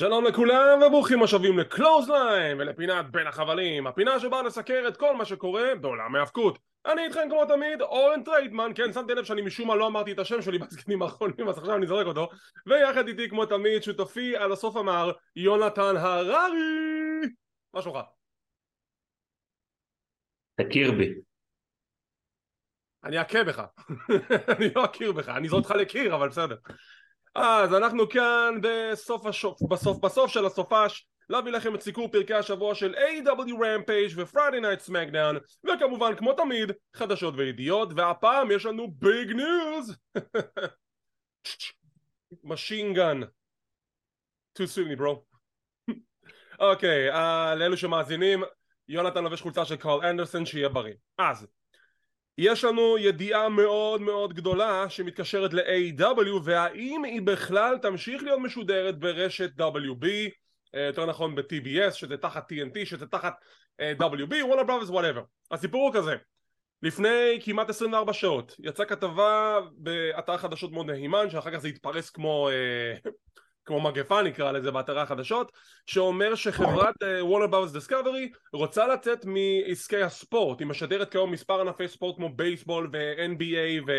שלום לכולם וברוכים השבים לקלוזליין ולפינת בין החבלים הפינה שבה נסקר את כל מה שקורה בעולם ההאבקות. אני איתכם כמו תמיד אורן טריידמן כן שמתי לב שאני משום מה לא אמרתי את השם שלי בסגמנטים האחרונים אז עכשיו אני זורק אותו. ויחד איתי כמו תמיד שותפי על הסוף אמר יונתן הררי! מה שלומך? תכיר בי. אני אכה בך. אני לא אכיר בך אני זורק אותך לקיר אבל בסדר אז אנחנו כאן בסוף השוף, בסוף בסוף של הסופש להביא לכם את סיקור פרקי השבוע של AEW Rampage ו-Friday Night SmackDown וכמובן כמו תמיד חדשות וידיעות והפעם יש לנו big news machine gun too soon bro. אוקיי uh, לאלו שמאזינים יונתן לובש חולצה של קול אנדרסון שיהיה בריא. אז יש לנו ידיעה מאוד מאוד גדולה שמתקשרת ל-AEW והאם היא בכלל תמשיך להיות משודרת ברשת WB אה, יותר נכון ב-TBS שזה תחת TNT שזה תחת WB, וורנר ברדרס whatever הסיפור הוא כזה. לפני כמעט 24 שעות יצאה כתבה באתר חדשות מאוד מהימן שאחר כך זה התפרס כמו אה, כמו מגפה נקרא לזה באתרי החדשות שאומר שחברת וורנר ברוס דיסקברי רוצה לצאת מעסקי הספורט. היא משדרת כיום מספר ענפי ספורט כמו בייסבול ו-NBA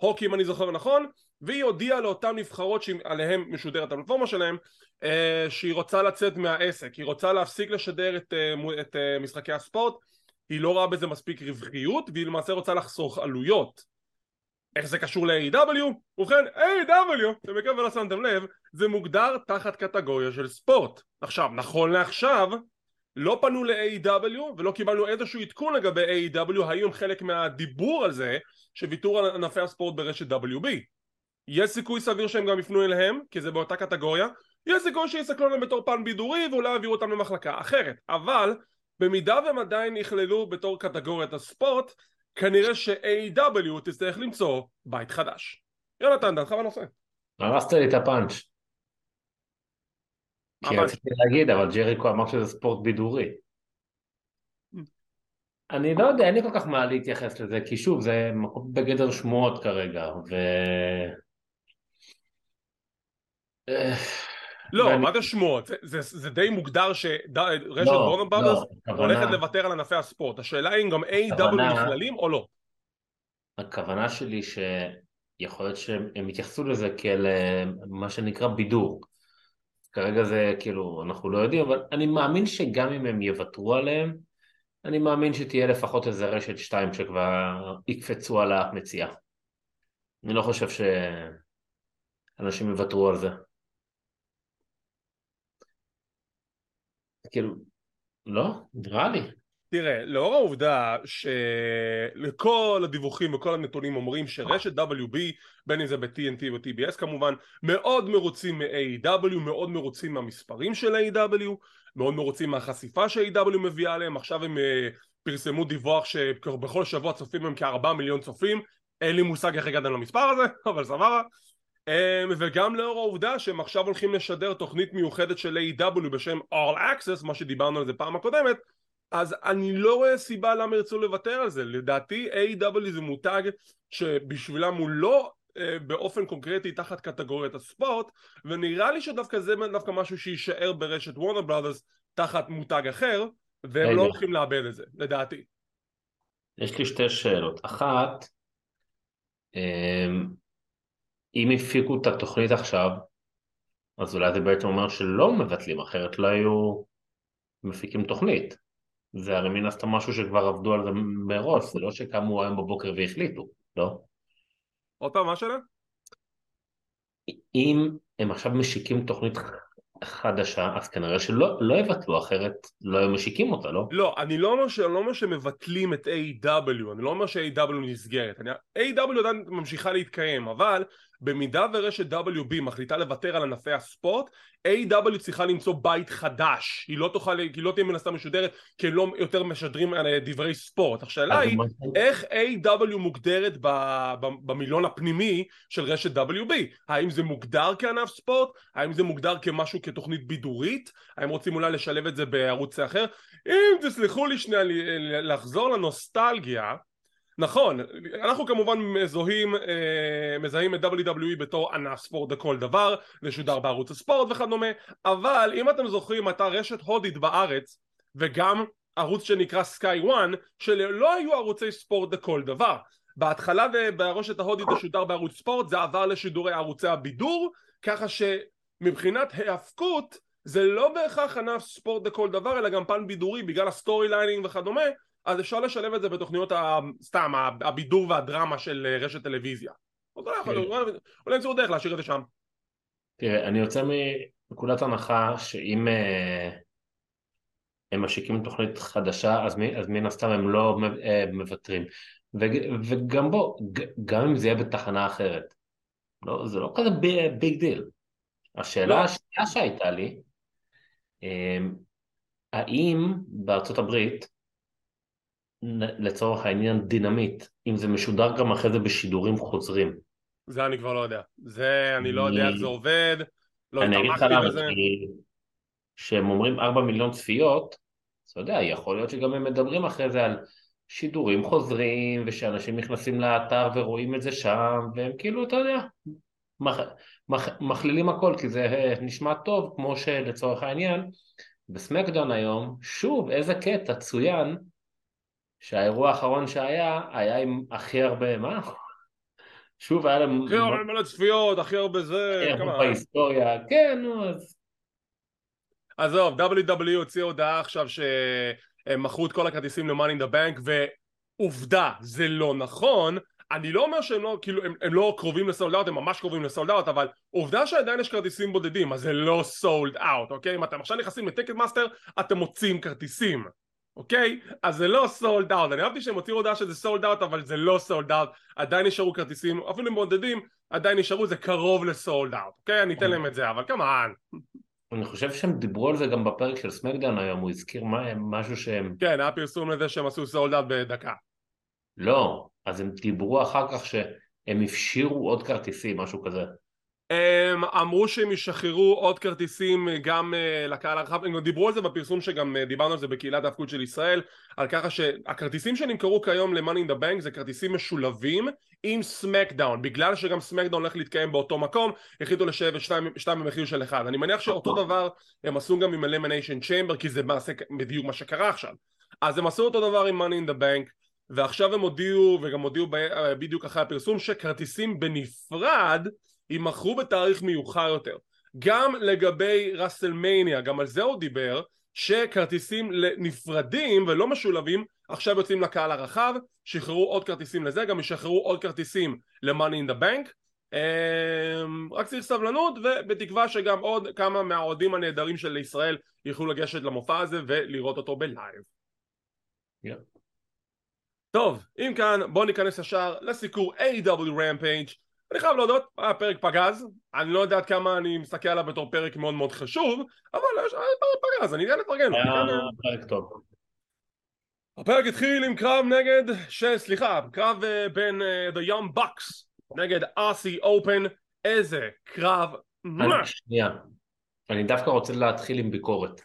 והוקי אם אני זוכר נכון והיא הודיעה לאותן נבחרות שעליהן משודרת הפלטפורמה שלהם אה, שהיא רוצה לצאת מהעסק. היא רוצה להפסיק לשדר את, אה, את אה, משחקי הספורט. היא לא רואה בזה מספיק רווחיות והיא למעשה רוצה לחסוך עלויות איך זה קשור ל-AW? ובכן AW, במקרה ולא שמתם לב, זה מוגדר תחת קטגוריה של ספורט. עכשיו, נכון לעכשיו, לא פנו ל-AW ולא קיבלנו איזשהו עדכון לגבי AW האם הם חלק מהדיבור על זה שוויתור על ענפי הספורט ברשת WB. יש סיכוי סביר שהם גם יפנו אליהם, כי זה באותה קטגוריה, יש סיכוי שיסתכלו עליהם בתור פן בידורי ואולי יעבירו אותם למחלקה אחרת, אבל במידה והם עדיין יכללו בתור קטגוריית הספורט, כנראה ש-AW תצטרך למצוא בית חדש. יונתן, דעתך בנושא. הרסת לי את הפאנץ'. כי רציתי להגיד, אבל ג'ריקו אמר שזה ספורט בידורי. אני לא יודע, אין לי כל כך מה להתייחס לזה, כי שוב, זה בגדר שמועות כרגע, ו... לא, ואני... מה זה שמועות? זה, זה, זה די מוגדר שרשת לא, וורנר ברדרס לא, הולכת לוותר על ענפי הספורט. השאלה היא אם גם A.W. נכללים או לא. הכוונה שלי שיכול להיות שהם יתייחסו לזה כאל אה, מה שנקרא בידור. כרגע זה כאילו, אנחנו לא יודעים, אבל אני מאמין שגם אם הם יוותרו עליהם, אני מאמין שתהיה לפחות איזה רשת שתיים שכבר יקפצו על המציאה. אני לא חושב שאנשים יוותרו על זה. כאילו, לא, נראה לי. תראה, לאור העובדה שלכל הדיווחים וכל הנתונים אומרים שרשת WB, בין אם זה ב-TNT ו-TBS כמובן, מאוד מרוצים מ-AW, מאוד מרוצים מהמספרים של AW, מאוד מרוצים מהחשיפה ש-AW מביאה עליהם, עכשיו הם uh, פרסמו דיווח שבכל שבוע צופים הם כארבעה מיליון צופים, אין לי מושג איך הגעתם למספר הזה, אבל סבבה. Um, וגם לאור העובדה שהם עכשיו הולכים לשדר תוכנית מיוחדת של A.W. בשם All Access, מה שדיברנו על זה פעם הקודמת, אז אני לא רואה סיבה למה ירצו לוותר על זה. לדעתי A.W. זה מותג שבשבילם הוא לא uh, באופן קונקרטי תחת קטגוריית הספורט, ונראה לי שדווקא זה דווקא משהו שיישאר ברשת וורנר בראדרס תחת מותג אחר, והם לא הולכים לאבד את זה, לדעתי. יש לי שתי שאלות. אחת, um... אם הפיקו את התוכנית עכשיו, אז אולי זה בעצם אומר שלא מבטלים, אחרת לא היו מפיקים תוכנית. זה הרי מן הסתם משהו שכבר עבדו על זה מראש, זה לא שקמו היום בבוקר והחליטו, לא? עוד פעם, מה השאלה? אם הם עכשיו משיקים תוכנית חדשה, אז כנראה שלא לא יבטלו, אחרת לא היו משיקים אותה, לא? לא, אני לא אומר, לא אומר שמבטלים את A.W, אני לא אומר ש-A.W נסגרת, אני, A.W עדיין ממשיכה להתקיים, אבל במידה ורשת WB מחליטה לוותר על ענפי הספורט, A.W צריכה למצוא בית חדש, היא לא תוכל, היא לא תהיה מן הסתם משודרת כי הם לא יותר משדרים על דברי ספורט. השאלה היא איך A.W מוגדרת במילון הפנימי של רשת WB, האם זה מוגדר כענף ספורט, האם זה מוגדר כמשהו כתוכנית בידורית, האם רוצים אולי לשלב את זה בערוץ אחר, אם תסלחו לי שנייה לחזור לנוסטלגיה נכון, אנחנו כמובן מזוהים, אה, מזהים את WWE בתור ענף ספורט לכל דבר, זה שודר בערוץ הספורט וכדומה, אבל אם אתם זוכרים הייתה רשת הודית בארץ וגם ערוץ שנקרא Sky One שלא היו ערוצי ספורט לכל דבר. בהתחלה ברשת ההודית זה שודר בערוץ ספורט זה עבר לשידורי ערוצי הבידור ככה שמבחינת היאבקות זה לא בהכרח ענף ספורט לכל דבר אלא גם פן בידורי בגלל ה storylining וכדומה אז אפשר לשלב את זה בתוכניות. סתם הבידור והדרמה של אה, רשת טלוויזיה כן. אולי ימצאו דרך להשאיר את זה שם תראה אני יוצא מנקודת הנחה שאם אה, הם משיקים תוכנית חדשה אז, אז מן הסתם הם לא אה, מוותרים וגם בוא, גם אם זה יהיה בתחנה אחרת לא, זה לא כזה big deal השאלה לא. השנייה שהייתה לי האם בארצות הברית לצורך העניין דינמיט, אם זה משודר גם אחרי זה בשידורים חוזרים. זה אני כבר לא יודע. זה, אני לא יודע איך זה עובד, לא אני אגיד לך למה, כשהם אומרים 4 מיליון צפיות, אתה יודע, יכול להיות שגם הם מדברים אחרי זה על שידורים חוזרים, ושאנשים נכנסים לאתר ורואים את זה שם, והם כאילו, אתה יודע, מח, מח, מכלילים הכל, כי זה נשמע טוב, כמו שלצורך העניין, ב SmackDown היום, שוב, איזה קטע צוין, שהאירוע האחרון שהיה, היה עם הכי הרבה, מה? שוב היה להם... הכי הרבה מלא צפיות, הכי הרבה זה... הכי הרבה בהיסטוריה, כן, נו, אז... עזוב, WWE הוציא הודעה עכשיו שהם מכרו את כל הכרטיסים ל-Money in the Bank ועובדה, זה לא נכון אני לא אומר שהם לא, כאילו, הם, הם לא קרובים ל sold out, הם ממש קרובים ל sold out, אבל עובדה שעדיין יש כרטיסים בודדים, אז זה לא sold out, אוקיי? אם אתם עכשיו נכנסים ל Ticketmaster, אתם מוצאים כרטיסים. אוקיי? אז זה לא sold out, אני אהבתי שהם הוציאו הודעה שזה sold out אבל זה לא sold out, עדיין נשארו כרטיסים, אפילו אם בודדים, עדיין נשארו, זה קרוב ל sold out, אוקיי? אני אתן להם את זה, אבל כמובן. אני חושב שהם דיברו על זה גם בפרק של SmackDown היום, הוא הזכיר מה, משהו שהם... כן, היה פרסום לזה שהם עשו sold out בדקה. לא, אז הם דיברו אחר כך שהם הפשירו עוד כרטיסים, משהו כזה. הם אמרו שהם ישחררו עוד כרטיסים גם אה, לקהל הרחב, הם דיברו על זה בפרסום שגם אה, דיברנו על זה בקהילת ההפקות של ישראל על ככה שהכרטיסים שנמכרו כיום ל-Money in the Bank זה כרטיסים משולבים עם סמקדאון בגלל שגם סמקדאון הולך להתקיים באותו מקום החליטו לשבת שתיים במחיר של אחד. אני מניח שאותו דבר הם עשו גם עם ה-Lemonation Chamber כי זה מעשה בדיוק מה שקרה עכשיו. אז הם עשו אותו דבר עם Money in the Bank ועכשיו הם הודיעו וגם הודיעו אה, בדיוק אחרי הפרסום שכרטיסים בנפרד יימכרו בתאריך מאוחר יותר גם לגבי ראסלמניה, גם על זה הוא דיבר שכרטיסים נפרדים ולא משולבים עכשיו יוצאים לקהל הרחב שחררו עוד כרטיסים לזה גם ישחררו עוד כרטיסים ל-Money in the Bank אמ, רק צריך סבלנות ובתקווה שגם עוד כמה מהאוהדים הנהדרים של ישראל יוכלו לגשת למופע הזה ולראות אותו בלייב yeah. טוב, אם כאן בואו ניכנס ישר לסיקור A.W. Rampage אני חייב להודות, היה פרק פגז, אני לא יודע עד כמה אני מסתכל עליו בתור פרק מאוד מאוד חשוב, אבל יש פרק פגז, אני יודע לפרגן. היה פרק טוב. הפרק התחיל עם קרב נגד, ש... סליחה, קרב uh, בין uh, The Young Bucks נגד אסי אופן, איזה קרב ממש. שנייה, אני דווקא רוצה להתחיל עם ביקורת.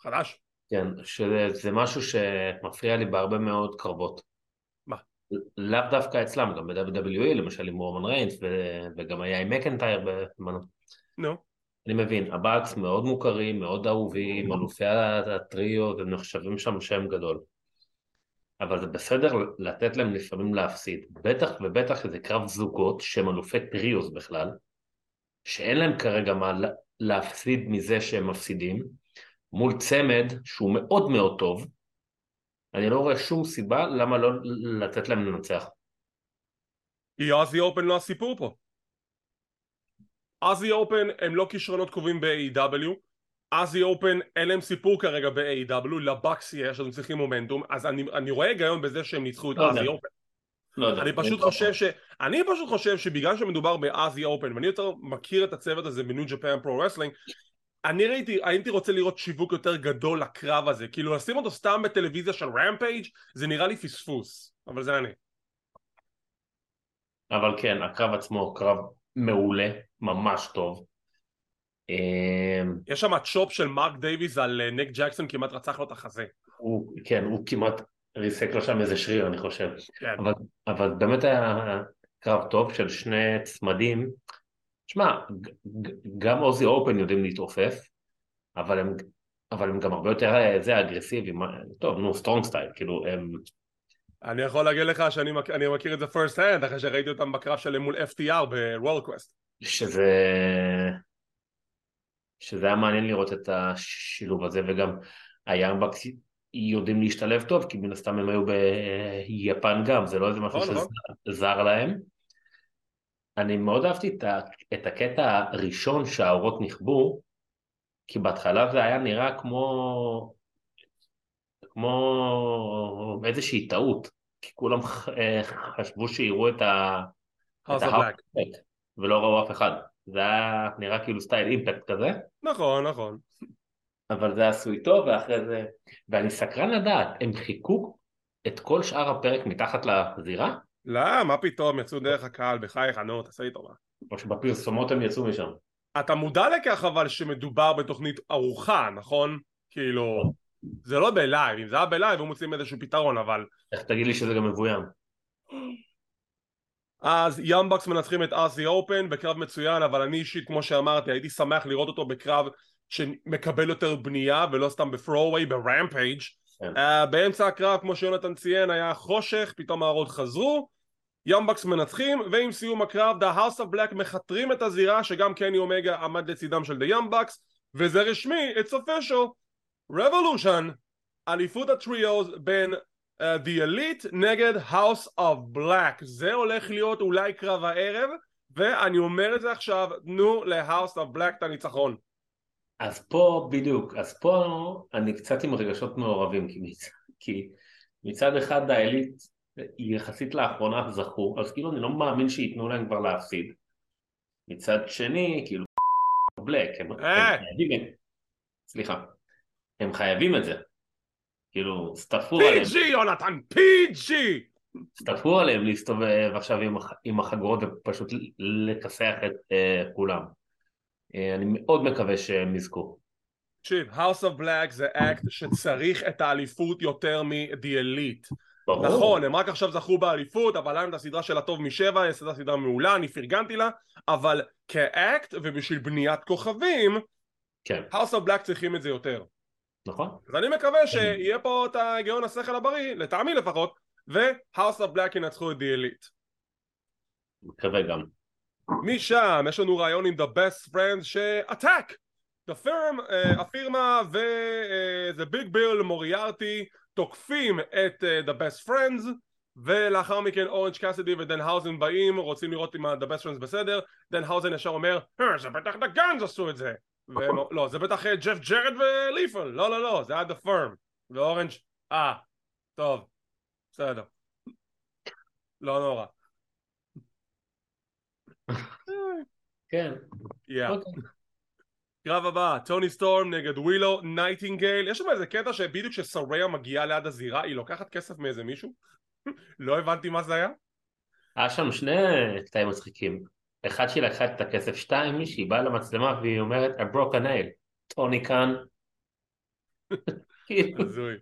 חדש. כן, שזה משהו שמפריע לי בהרבה מאוד קרבות. לאו דווקא אצלם, גם ב-WWE למשל עם רומן ריינס וגם היה עם מקנטייר בזמנו. נו. אני מבין, ה Bucks מאוד מוכרים, מאוד אהובים, אלופי ה trio, והם נחשבים שם שם גדול. אבל זה בסדר לתת להם לפעמים להפסיד. בטח ובטח שזה קרב זוגות שהם אלופי trios בכלל, שאין להם כרגע מה להפסיד מזה שהם מפסידים, מול צמד שהוא מאוד מאוד טוב, אני לא רואה שום סיבה למה לא לתת להם לנצח. כי Aussie Open לא הסיפור פה. Aussie Open הם לא כישרונות קבועים ב-AEW Aussie Open אין להם סיפור כרגע ב-AEW ל Bucks יש, אז הם צריכים מומנטום. אז אני, אני רואה היגיון בזה שהם ניצחו את לא Aussie Open לא אני פשוט חושב ש... אני פשוט חושב שבגלל שמדובר ב Aussie Open ואני יותר מכיר את הצוות הזה ב New Japan Pro Wrestling אני ראיתי, הייתי רוצה לראות שיווק יותר גדול לקרב הזה, כאילו לשים אותו סתם בטלוויזיה של Rampage זה נראה לי פספוס, אבל זה אני. אבל כן, הקרב עצמו קרב מעולה, ממש טוב. אמ, יש שם chop של מרק דייוויז על אה, ניק ג'קסון כמעט רצח לו את החזה. הוא, כן, הוא כמעט ריסק לו שם איזה שריר, אני חושב. כן. אבל, אבל באמת היה קרב טוב של שני צמדים. שמע, גם Aussie Open יודעים להתעופף, אבל הם, אבל הם גם הרבה יותר אה, זה אגרסיביים. טוב, נו, strong style, כאילו, הם... אני יכול להגיד לך שאני מכ... אני מכיר את זה first hand אחרי שראיתי אותם בקרב שלהם מול FTR בוורלד קווסט. שזה... שזה היה מעניין לראות את השילוב הזה, וגם ה Young Bucks יודעים להשתלב טוב, כי מן הסתם הם היו ביפן גם, זה לא איזה משהו נכון, נכון. שזר להם. אני מאוד אהבתי את, הקטע הראשון שהאורות נכבו, כי בהתחלה זה היה נראה כמו... כמו איזושהי טעות, כי כולם אה, חשבו שיראו את ה... את ולא ראו אף אחד. זה היה נראה כאילו סטייל אימפקט כזה, נכון, נכון. אבל זה עשוי טוב, ואחרי זה... ואני סקרן לדעת, הם חיכו את כל שאר הפרק מתחת לזירה, לא, מה פתאום, יצאו דרך הקהל, בחייך, נו, תעשה לי טובה. או שבפרסומות הם יצאו משם. אתה מודע לכך אבל שמדובר בתוכנית ערוכה, נכון? כאילו, זה לא בלייב, אם זה היה בלייב הם מוצאים איזשהו פתרון, אבל... איך תגיד לי שזה גם מבוים? אז Young Bucks מנצחים את Aussie Open בקרב מצוין, אבל אני אישית, כמו שאמרתי, הייתי שמח לראות אותו בקרב שמקבל יותר בנייה, ולא סתם ב throwaway, ב Rampage. אה, באמצע הקרב, כמו שיונתן ציין, היה חושך, פתאום האורות חזרו, Young Bucks מנצחים, ועם סיום הקרב, The House of Black מכתרים את הזירה, שגם קני אומגה עמד לצידם של The Young Bucks, וזה רשמי, it's official, Revolution, אליפות ה trios בין אה, The Elite נגד House of Black, זה הולך להיות אולי קרב הערב, ואני אומר את זה עכשיו, תנו ל-House of Black את הניצחון. אז פה בדיוק, אז פה אני קצת עם רגשות מעורבים, כי. כי מצד אחד העילית יחסית לאחרונה זכו, אז כאילו אני לא מאמין שייתנו להם כבר להפסיד. מצד שני, כאילו, בלק, הם, הם אה. חייבים, סליחה, הם חייבים את זה. כאילו, סטפו עליהם, PG יונתן, PG! סטפו עליהם להסתובב עכשיו עם, הח- עם החגורות ופשוט לכסח את uh, כולם. Uh, אני מאוד מקווה שהם יזכו. תקשיב, House of Black זה אקט שצריך את האליפות יותר מ-The Elite. ברור. נכון, הם רק עכשיו זכו באליפות, אבל היה להם את הסדרה של הטוב משבע, היא הייתה סדרה מעולה, אני פרגנתי לה, אבל כאקט ובשביל בניית כוכבים, כן, House of Black צריכים את זה יותר. נכון? אז אני מקווה שיהיה פה את ההיגיון השכל הבריא, לטעמי לפחות, ו-House of Black ינצחו את The Elite. מקווה גם. משם יש לנו רעיון עם The Best Friends ש-Attack! The Firm, uh, הפירמה ו-The Big Bill מוריארטי תוקפים את uh, The Best Friends ולאחר מכן אורנג' קאסידי ודן האוזן באים רוצים לראות אם ה-The Best Friends בסדר דן האוזן ישר אומר "אה, זה בטח The Guns עשו את זה והם, לא זה בטח ג'ף ג'רד וליפל לא לא לא זה היה The Firm ואורנג' אה טוב בסדר לא נורא כן. yeah. אוקיי. קרב הבא, טוני סטורם נגד ווילו נייטינגייל יש שם איזה קטע שבדיוק כשסוריה מגיעה ליד הזירה היא לוקחת כסף מאיזה מישהו? לא הבנתי מה זה היה? היה שם שני קטעים מצחיקים. אחד שהיא לקחה את הכסף, שתיים מישהי באה למצלמה והיא אומרת I broke a nail. טוני קאן. כאילו, הזוי.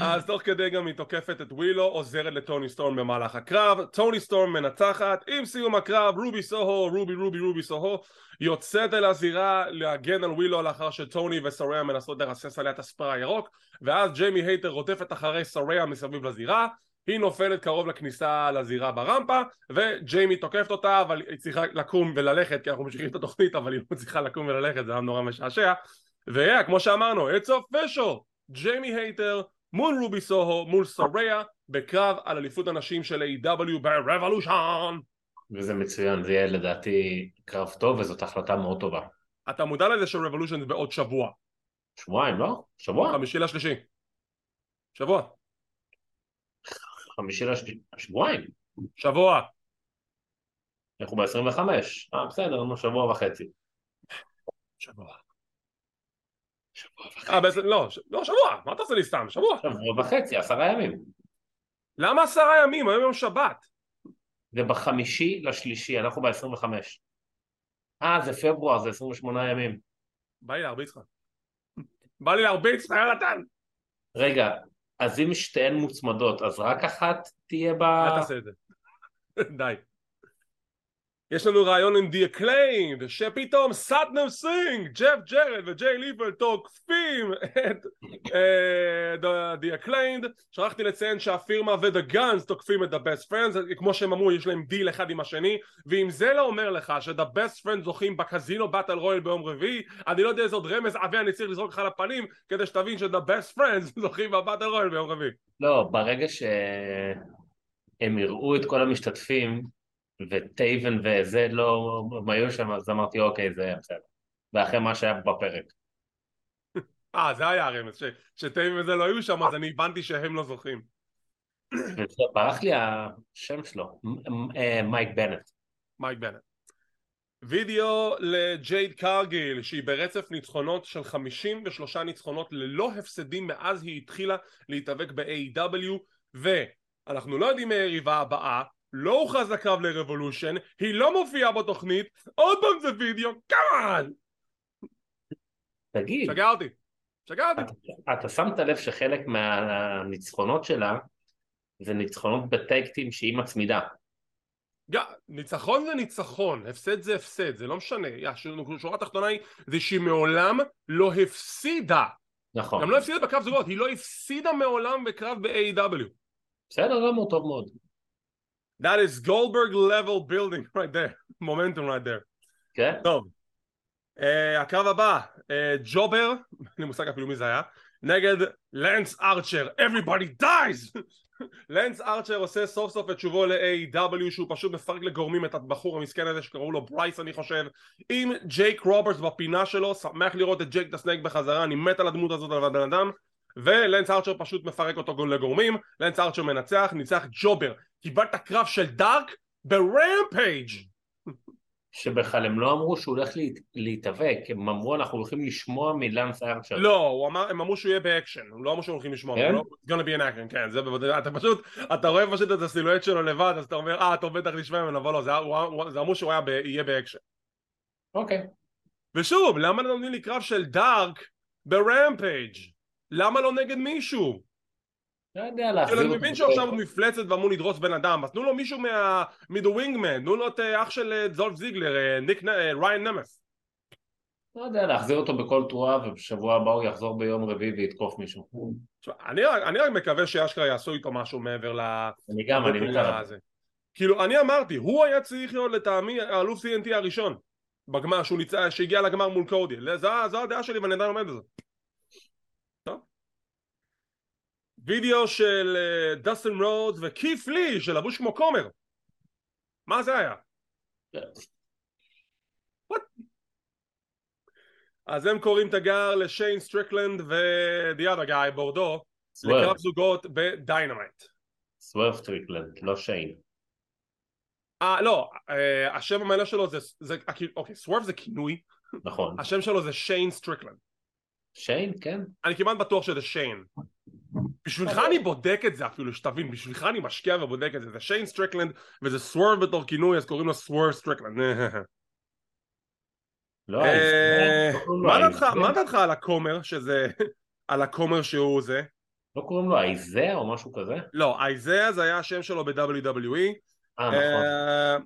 אז תוך כדי גם היא תוקפת את ווילו, עוזרת לטוני סטורם במהלך הקרב, טוני סטורם מנצחת, עם סיום הקרב רובי סוהו, רובי רובי רובי סוהו, יוצאת אל הזירה להגן על ווילו לאחר שטוני וסוריה מנסות לרסס עליה את הספריי הירוק, ואז ג'יימי הייטר רודפת אחרי סוריה מסביב לזירה, היא נופלת קרוב לכניסה לזירה ברמפה, וג'יימי תוקפת אותה, אבל היא צריכה לקום וללכת, כי אנחנו ממשיכים את התוכנית, אבל היא לא צריכה לקום וללכת, זה היה נורא משעשע, וכמו שאמרנו, it's official, ג'יימי הייטר מול רובי סוהו, מול סוריה, בקרב על אליפות הנשים של A.W. ב-Revolution. וזה מצוין, זה יהיה לדעתי קרב טוב וזאת החלטה מאוד טובה. אתה מודע לזה ש-Revolution זה בעוד שבוע, שבועיים, לא? שבוע? חמישי לשלישי. שבוע. חמישי לשלישי, שבועיים. שבוע. אנחנו ב-25. אה, בסדר, נו, שבוע וחצי. שבוע. שבוע אה, בעצם, לא, ש- לא, שבוע, מה אתה עושה לי סתם? שבוע. שבוע וחצי, עשרה ימים. למה עשרה ימים? היום יום שבת. זה בחמישי לשלישי, אנחנו ב-25. אה, זה פברואר, זה 28 ימים. בא לי להרביץ לך. בא לי להרביץ לך, יונתן. רגע, אז אם שתיהן מוצמדות, אז רק אחת תהיה ב... אל תעשה את זה. די. יש לנו רעיון עם The Acclaimed, שפתאום סאטנם סינג, ג'ף ג'רד וג'יי לית'ל תוקפים את uh, the, the Acclaimed. שכחתי לציין שהפירמה ו-The Gunns תוקפים את The Best Friends, כמו שהם אמרו, יש להם דיל אחד עם השני, ואם זה לא אומר לך ש-The Best Friends זוכים בקזינו באטל רויאל ביום רביעי, אני לא יודע איזה עוד רמז עבה אני צריך לזרוק לך לפנים, כדי שתבין ש-The Best Friends זוכים בבאטל רויאל ביום רביעי. לא, ברגע שהם יראו את כל המשתתפים, וטייבן וזה לא, הם היו שם, אז אמרתי אוקיי זה בסדר. ואחרי מה שהיה בפרק. אה זה היה הרמז, שטייבן וזה לא היו שם אז אני הבנתי שהם לא זוכים. ברח לי השם שלו, אה, מייק בנט. מייק בנט. וידאו לג'ייד קרגיל שהיא ברצף ניצחונות של 53 ניצחונות ללא הפסדים מאז היא התחילה להתאבק ב-AW ואנחנו לא יודעים מהיריבה הבאה לא הוכרז לקרב לרבולושן, היא לא מופיעה בתוכנית, עוד פעם זה וידאו, כמובן! תגיד, שגע אותי, שגע אותי. אתה, אתה שמת לב שחלק מהניצחונות שלה זה ניצחונות בטייקטים שהיא מצמידה. ניצחון זה ניצחון, הפסד זה הפסד, זה לא משנה, השורה התחתונה היא זה שהיא מעולם לא הפסידה. נכון. גם לא הפסידה בקרב זוגות, היא לא הפסידה מעולם בקרב ב-AW. בסדר גמור, טוב מאוד. That is Goldberg level building right there, momentum right there. כן. טוב, uh, הקרב הבא, uh, ג'ובר, אין לי מושג אפילו מי זה היה, נגד לנס ארצ'ר, everybody dies! לנס ארצ'ר עושה סוף סוף את שובו ל-AW שהוא פשוט מפרק לגורמים את הבחור המסכן הזה שקראו לו ברייס אני חושב עם ג'ייק רוברטס בפינה שלו, שמח לראות את ג'ייק דה סנייק בחזרה, אני מת על הדמות הזאת על הבן אדם. ולנס ארצ'ר פשוט מפרק אותו לגורמים, לנס ארצ'ר מנצח, ניצח jobber קיבלת קרב של דארק ברמפייג' שבכלל הם לא אמרו שהוא הולך להתאבק, הם אמרו אנחנו הולכים לשמוע מלאנס ארצ'ר. לא, אמר, הם אמרו שהוא יהיה באקשן, הם לא אמרו שהם הולכים לשמוע, כן? לא, gonna be in action, כן, זה בוודאי, אתה פשוט, אתה רואה פשוט את הסילואט שלו לבד, אז אתה אומר, אה, אתה בטח נשמע ממנו, אבל לא, זה, זה אמרו שהוא היה, יהיה באקשן. אוקיי. ושוב, למה נותנים לי קרב של דארק ברמפייג'? למה לא נגד מישהו? לא יודע להחזיר אותו. אני מבין שעכשיו הוא מפלצת ואמור לדרוס בן אדם, אז תנו לו מישהו מ- The Wingmen, תנו לו את אח של דולף זיגלר, ניק, ריין נמת'. לא יודע, להחזיר אותו בכל תרועה ובשבוע הבא הוא יחזור ביום רביעי ויתקוף מישהו. אני רק מקווה שאשכרה יעשו איתו משהו מעבר ל... אני גם, אני מקווה. כאילו, אני אמרתי, הוא היה צריך להיות לטעמי האלוף TNT הראשון. בגמר, שהגיע לגמר מול קודי. זו הדעה שלי ואני עדיין עומד בזה. וידאו של דסטין רודס וקית' לי שלבוש כמו כומר. מה זה היה? What? אז הם קוראים תגר לשיין סטריקלנד other guy בורדו לקרב זוגות בדיינמייט. סוורב סטריקלנד, לא שיין. אה לא, אה, השם המלא שלו זה, זה אוקיי, סוורב זה כינוי. נכון. השם שלו זה שיין סטריקלנד. שיין, כן. אני כמעט בטוח שזה שיין בשבילך אני בודק את זה אפילו, שתבין, בשבילך אני משקיע ובודק את זה, זה שיין סטריקלנד וזה סוורב בתור כינוי אז קוראים לו סוורב לא, אה, מה דעתך על הכומר שזה, על הכומר שהוא זה? לא קוראים לו אייזאה או משהו כזה? לא, אייזאה זה היה השם שלו ב-WWE אה, נכון. אה,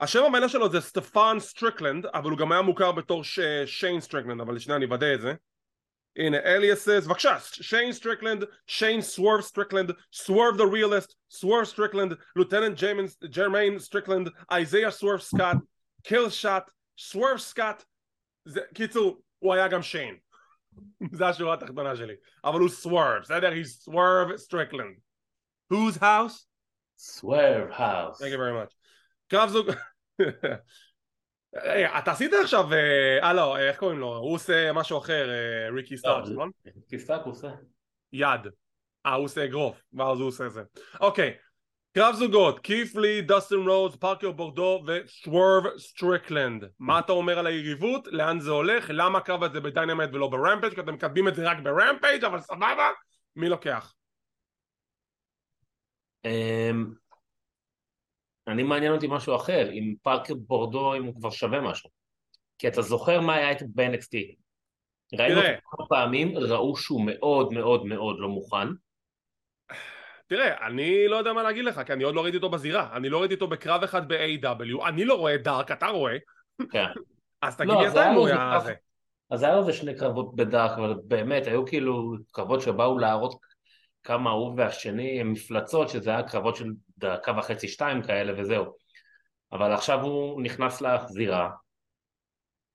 השם המלא שלו זה סטפן סטריקלנד אבל הוא גם היה מוכר בתור שיין סטריקלנד אבל שנייה אני אוודא את זה הנה אליאסס, בבקשה, שיין סטריקלנד, שיין סוורב סטריקלנד, סוורב דה ריאליסט, סוורב סטריקלנד, Lieutenant ג'רמיין סטריקלנד, איזיה סוורב סקאט, קילשוט, סוורב סקאט, קיצור, הוא היה גם שיין, זה השורה התחתונה שלי, אבל הוא סוורב, בסדר? he's סוורב סטריקלנד. whose house? Swerve's house. Thank you very much. קרב זוג... אתה עשית עכשיו, אה לא, איך קוראים לו? הוא עושה משהו אחר, ריקי סטארק, נכון? ריקי סטארק הוא עושה. יד. אה, הוא עושה אגרוף, ואז הוא עושה זה. אוקיי, קרב זוגות, קית' לי, דסטין רודס, פארקר בורדו וסוורב סטריקלנד. מה אתה אומר על היריבות? לאן זה הולך? למה הקרב הזה בדיינמייט ולא ברמפייג'? כי אתם מקדמים את זה רק ברמפייג', אבל סבבה? מי לוקח? אני מעניין אותי משהו אחר, אם פארקר בורדו, אם הוא כבר שווה משהו. כי אתה זוכר מה היה איתו ב-NXT. ראינו כמה פעמים, ראו שהוא מאוד מאוד מאוד לא מוכן, תראה, אני לא יודע מה להגיד לך, כי אני עוד לא ראיתי אותו בזירה. אני לא ראיתי אותו בקרב אחד ב-AW, אני לא רואה דארק, אתה רואה. כן. אז תגיד לא, לי אתה אם הוא היה זה. אז היה לו איזה שני קרבות בדארק, אבל באמת, היו כאילו קרבות שבאו להראות כמה הוא והשני הם מפלצות, שזה היה קרבות של דקה וחצי, שתיים כאלה וזהו. אבל עכשיו הוא נכנס לזירה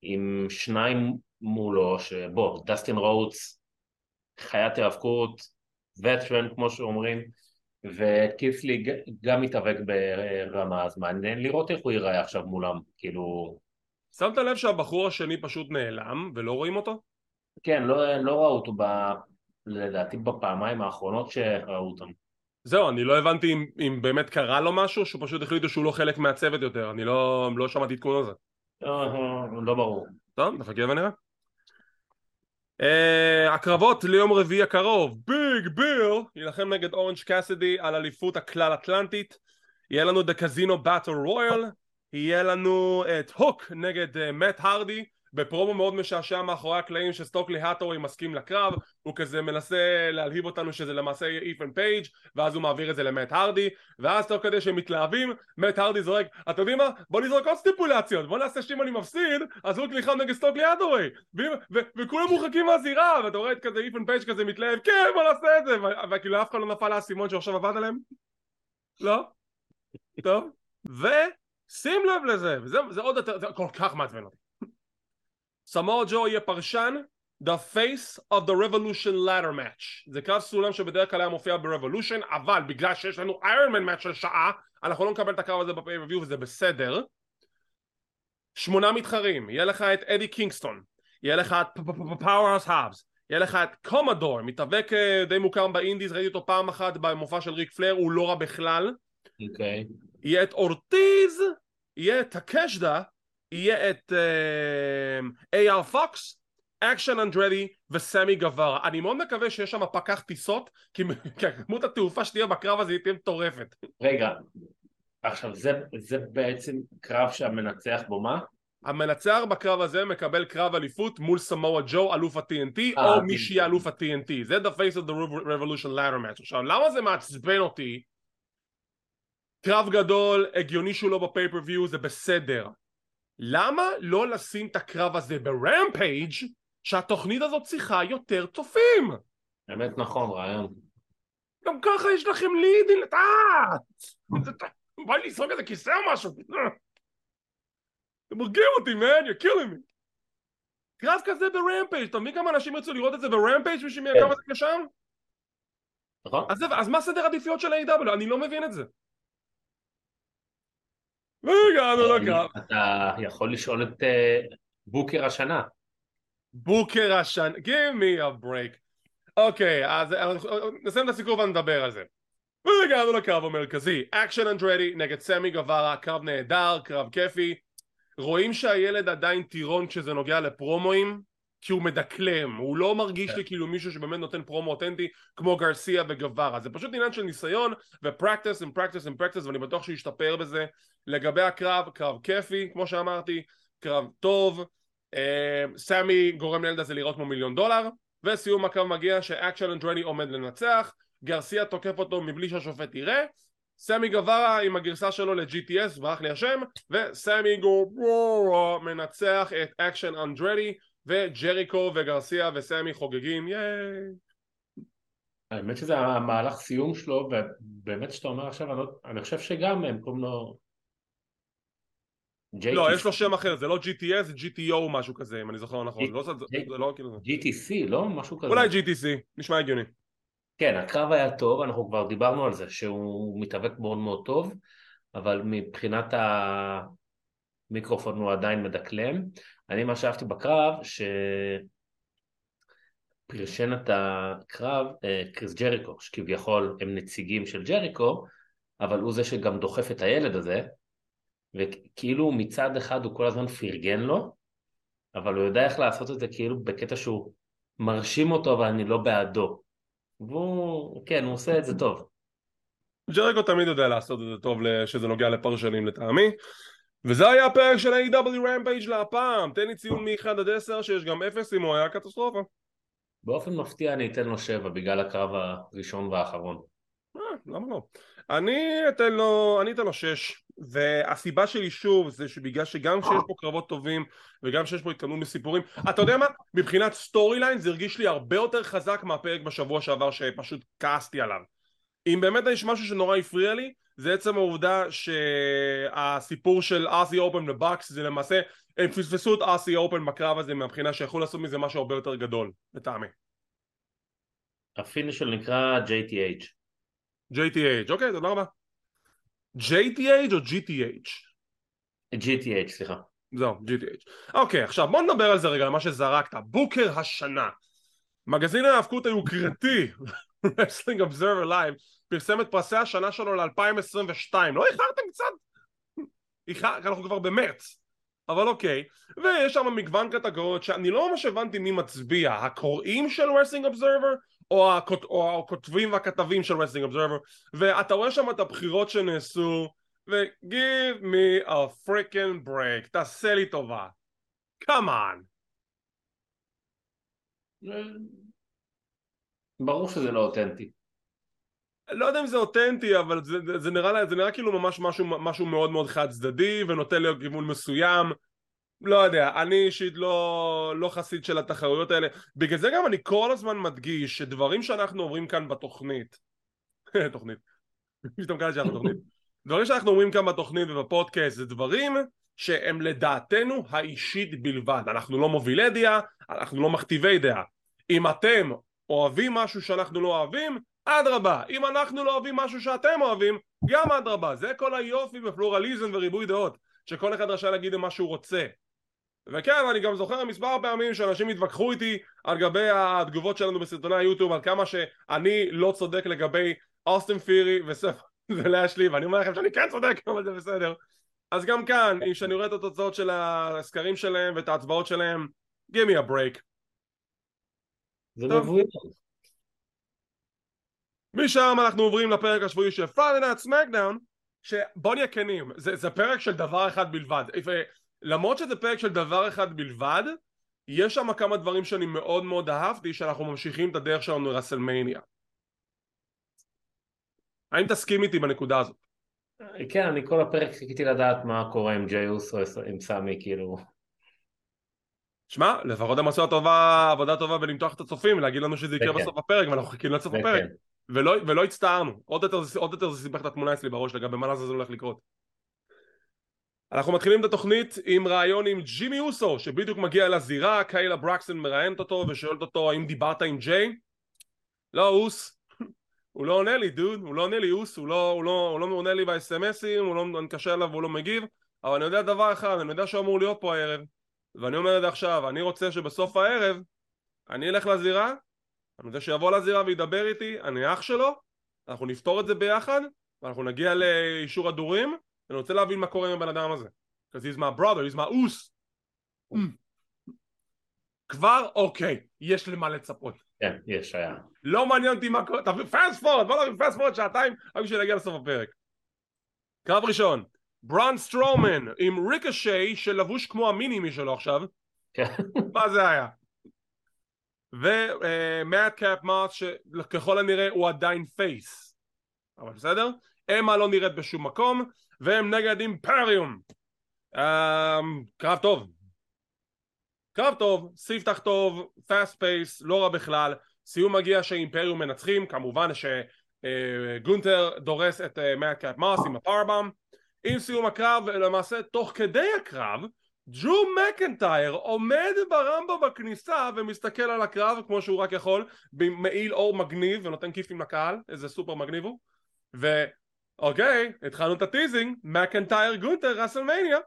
עם שניים מולו, שבוא, דסטין רודס, חיית היאבקות, וטרן כמו שאומרים, וקיסלי גם מתאבק ברמה, אז מעניין לראות איך הוא ייראה עכשיו מולם, כאילו... שמת לב שהבחור השני פשוט נעלם ולא רואים אותו? כן, לא, לא ראו אותו. לדעתי בפעמיים האחרונות שראו אותם. זהו, אני לא הבנתי אם, אם באמת קרה לו משהו, שהוא פשוט החליטו שהוא לא חלק מהצוות יותר, אני לא, לא שמעתי עדכון על זה. לא, ברור. טוב, נחכה ונראה. Uh, הקרבות ליום רביעי הקרוב, ביג ביל יילחם נגד אורנג' קאסידי על אליפות הכלל אטלנטית יהיה לנו את הקזינו באטל רויאל יהיה לנו את הוק נגד uh, מאט הרדי בפרומו מאוד משעשע מאחורי הקלעים שסטוקלי האת'וויי מסכים לקרב הוא כזה מנסה להלהיב אותנו שזה למעשה יהיה אית'ן פייג' ואז הוא מעביר את זה למאט הרדי ואז תוך כדי שהם מתלהבים מאט הרדי זורק אתם יודעים מה? בוא נזרוק עוד סטיפולציות בוא נעשה שאם אני מפסיד אז הוא נלחם נגד סטוקלי האת'וויי. וכולם מורחקים מהזירה ואתה רואה את כזה אית'ן פייג' כזה מתלהב כן בוא נעשה את זה. וכאילו אף אחד לא נפל האסימון שעכשיו עבד עליהם. לא? טוב? ושים לב לזה וזה זה עוד יותר זה כל כך מעצבן אותי סמואל ג'ו יהיה פרשן The face of the revolution ladder match זה קרב סולם שבדרך כלל היה מופיע ב-revolution אבל בגלל שיש לנו Iron Man match של שעה אנחנו לא נקבל את הקרב הזה ב pay-per-view וזה בסדר שמונה מתחרים יהיה לך את אדי קינגסטון יהיה לך את פאוורהאוס האבס יהיה לך את קומנדר מתאבק די מוכר באינדיז ראיתי אותו פעם אחת במופע של ריק פלייר הוא לא רע בכלל אוקיי. יהיה את אורטיז יהיה את טקשיטה יהיה את איי.אר פוקס אקשן אנדרטי וסמי גווארה. אני מאוד מקווה שיש שם פקח טיסות כי כמות התעופה שתהיה בקרב הזה היא תהיה מטורפת. רגע, עכשיו זה, זה בעצם קרב שהמנצח בו מה? המנצח בקרב הזה מקבל קרב אליפות מול סמואה ג'ו אלוף ה-TNT אה, או מי שיהיה. אלוף ה-TNT זה the face of the revolution ladder match. עכשיו למה זה מעצבן אותי? קרב גדול הגיוני שהוא לא בפייפריוויו זה בסדר למה לא לשים את הקרב הזה ברמפייג' שהתוכנית הזאת צריכה יותר צופים באמת נכון, רעיון. גם ככה יש לכם לידים אה! בא לי לזרוק איזה כיסא או משהו אתם הורגים אותי man you're killing me קרב כזה ברמפייג' אתה מבין כמה אנשים ירצו לראות את זה ברמפייג' בשביל כן. מהקרב הזה לשם? נכון? אז, מה סדר העדיפויות של ה-AW? אני לא מבין את זה והגענו לקרב אתה יכול לשאול את אה, booker השנה. booker השן, give me a break. אוקיי, אז אנחנו- נסיים את הסיכום ונדבר על זה. והגענו לקרב המרכזי, אקשן אנדרטי נגד סמי גווארה, קרב נהדר, קרב כיפי. רואים שהילד עדיין טירון כשזה נוגע לפרומואים, כי הוא מדקלם, הוא לא מרגיש לי כאילו מישהו שבאמת נותן פרומו אותנטי כמו גרסיה וגווארה, זה פשוט עניין של ניסיון ו practice עם practice ואני בטוח שהוא ישתפר בזה. לגבי הקרב, קרב כיפי, כמו שאמרתי, קרב טוב, אה, סמי גורם לילד הזה לראות כמו מיליון דולר וסיום הקרב מגיע שאקשן אנדרטי עומד לנצח. גרסיה תוקף אותו מבלי שהשופט יראה. סמי גווארה עם הגרסה שלו ל-GTS, ברח לי השם וסמי גווארה מנצח את אקשן אנדרטי וג'ריקו וגרסיה וסמי חוגגים ייי האמת שזה המהלך סיום שלו, ובאמת שאתה אומר עכשיו, אני, לא, אני חושב שגם הם קוראים לו... לא, JTC. יש לו שם אחר, זה לא GTS, זה GTO משהו כזה, אם אני זוכר נכון, G- לא- G- זה לא כאילו... GTC, לא? משהו כזה. אולי GTC, נשמע הגיוני. כן, הקרב היה טוב, אנחנו כבר דיברנו על זה, שהוא מתאבק מאוד מאוד טוב, אבל מבחינת המיקרופון הוא עדיין מדקלם. אני מה שאהבתי בקרב, שפרשן את הקרב אה, קריס ג'ריקו, שכביכול הם נציגים של ג'ריקו, אבל הוא זה שגם דוחף את הילד הזה, וכאילו מצד אחד הוא כל הזמן פרגן לו, אבל הוא יודע איך לעשות את זה כאילו בקטע שהוא מרשים אותו, אבל אני לא בעדו. והוא, כן, הוא עושה את זה טוב. ג'ריקו תמיד יודע לעשות את זה טוב שזה נוגע לפרשנים לטעמי וזה היה הפרק של A.W. Rampage להפעם תן לי ציון מ-1 עד 10 שיש גם 0 אם הוא היה קטסטרופה באופן מפתיע אני אתן לו שבע בגלל הקרב הראשון והאחרון. אה, למה לא? אני אתן לו, אני אתן לו שש והסיבה שלי שוב זה שבגלל שגם כשיש פה קרבות טובים וגם כשיש פה התקדמות מסיפורים אתה יודע מה? מבחינת storyline זה הרגיש לי הרבה יותר חזק מהפרק בשבוע שעבר שפשוט כעסתי עליו אם באמת יש משהו שנורא הפריע לי זה עצם העובדה שהסיפור של אוסי אופן לבקס זה למעשה הם פספסו את אוסי אופן בקרב הזה מהבחינה שיכולו לעשות מזה משהו הרבה יותר גדול לטעמי. ה finish שלו נקרא JTH JTH אוקיי תודה רבה. JTH או GTH? GTH סליחה. זהו GTH אוקיי עכשיו בוא נדבר על זה רגע על מה שזרקת. booker השנה. מגזין ההאבקות היוקרתי Wrestling Observer Live פרסם את פרסי השנה שלו ל-2022 לא איחרתם קצת? אנחנו כבר במרץ. אבל אוקיי. ויש שם מגוון קטגוריות שאני לא ממש הבנתי מי מצביע. הקוראים של Wrestling Observer או, הכות, או הכותבים והכתבים של Wrestling Observer? ואתה רואה שם את הבחירות שנעשו ו- give me a freaking break. תעשה לי טובה. Come on. ברור שזה לא אותנטי לא יודע אם זה אותנטי אבל זה, זה, זה, נראה, זה נראה כאילו ממש משהו, משהו מאוד מאוד חד צדדי ונותן לי כיוון מסוים. לא יודע, אני אישית לא, לא חסיד של התחרויות האלה. בגלל זה גם אני כל הזמן מדגיש שדברים שאנחנו אומרים כאן בתוכנית תוכנית, פתאום קלט שאנחנו תוכנית דברים שאנחנו אומרים כאן בתוכנית ובפודקאסט זה דברים שהם לדעתנו האישית בלבד. אנחנו לא מובילי דעה, אנחנו לא מכתיבי דעה. אם אתם אוהבים משהו שאנחנו לא אוהבים אדרבה, אם אנחנו לא אוהבים משהו שאתם אוהבים גם אדרבה, זה כל היופי בפלורליזם וריבוי דעות שכל אחד רשאי להגיד מה שהוא רוצה. וכן, אני גם זוכר מספר פעמים שאנשים התווכחו איתי על גבי התגובות שלנו בסרטוני היוטיוב על כמה שאני לא צודק לגבי אוסטן פירי וספר ולאשלי ואני אומר לכם שאני כן צודק אבל זה בסדר. אז גם כאן, כשאני רואה את התוצאות של הסקרים שלהם ואת ההצבעות שלהם give me a break. זה מבוים משם אנחנו עוברים לפרק השבועי של Friday Night SmackDown שבוא נהיה כנים, זה, זה פרק של דבר אחד בלבד. למרות שזה פרק של דבר אחד בלבד יש שם כמה דברים שאני מאוד מאוד אהבתי שאנחנו ממשיכים את הדרך שלנו לרסלמניה. האם תסכים איתי בנקודה הזאת? כן, אני כל הפרק חיכיתי לדעת מה קורה עם ג'יי אוסו, עם סמי, כאילו... שמע, לפחות הם עשו עבודה טובה בלמתוח את הצופים, להגיד לנו שזה יקרה בסוף הפרק, ואנחנו חיכינו לסוף הפרק. ולא, ולא הצטערנו, עוד יותר, עוד יותר זה סיבך את התמונה אצלי בראש לגבי מה זה הולך לקרות. אנחנו מתחילים את התוכנית עם ראיון עם ג'ימי אוסו שבדיוק מגיע לזירה, קיילה ברקסון מראיינת אותו ושואלת אותו האם דיברת עם ג'יי? לא אוס, הוא לא עונה לי דוד, הוא לא עונה לי אוס, הוא לא, הוא לא, הוא לא עונה לי באס.אם.אסים, הוא לא, אני מתקשר אליו והוא לא מגיב. אבל אני יודע דבר אחד, אני יודע שהוא אמור להיות פה הערב. ואני אומר את זה עכשיו, אני רוצה שבסוף הערב אני אלך לזירה, אני רוצה שיבוא לזירה וידבר איתי, אני אח שלו, אנחנו נפתור את זה ביחד ואנחנו נגיע ליישור הדורים אני רוצה להבין מה קורה עם הבן אדם הזה because he's my brother, he's my Uce mm. כבר אוקיי, יש למה לצפות כן, יש, היה לא מעניין אותי מה קורה, תביא fast forward, בוא נביא fast forward שעתיים רק בשביל להגיע לסוף הפרק קרב ראשון ברון סטרומן עם ריקושי שלבוש כמו ה mini-me שלו עכשיו כן. מה זה היה? ומאדקאפ מוס שככל הנראה הוא עדיין face. אבל בסדר? אמה לא נראית בשום מקום והם נגד אימפריום. um, קרב טוב. קרב טוב, ספתח טוב, fast pace, לא רע בכלל. סיום מגיע שאימפריום מנצחים כמובן שגונטר uh, דורס את מאט מוס עם ה powerbomb. עם סיום הקרב למעשה תוך כדי הקרב דרו מקנטייר עומד ב ramp בכניסה ומסתכל על הקרב כמו שהוא רק יכול במעיל עור מגניב ונותן כיפים לקהל איזה סופר מגניב הוא. אוקיי, התחלנו את ה teasing, מקנטייר גונטר רסלמניה.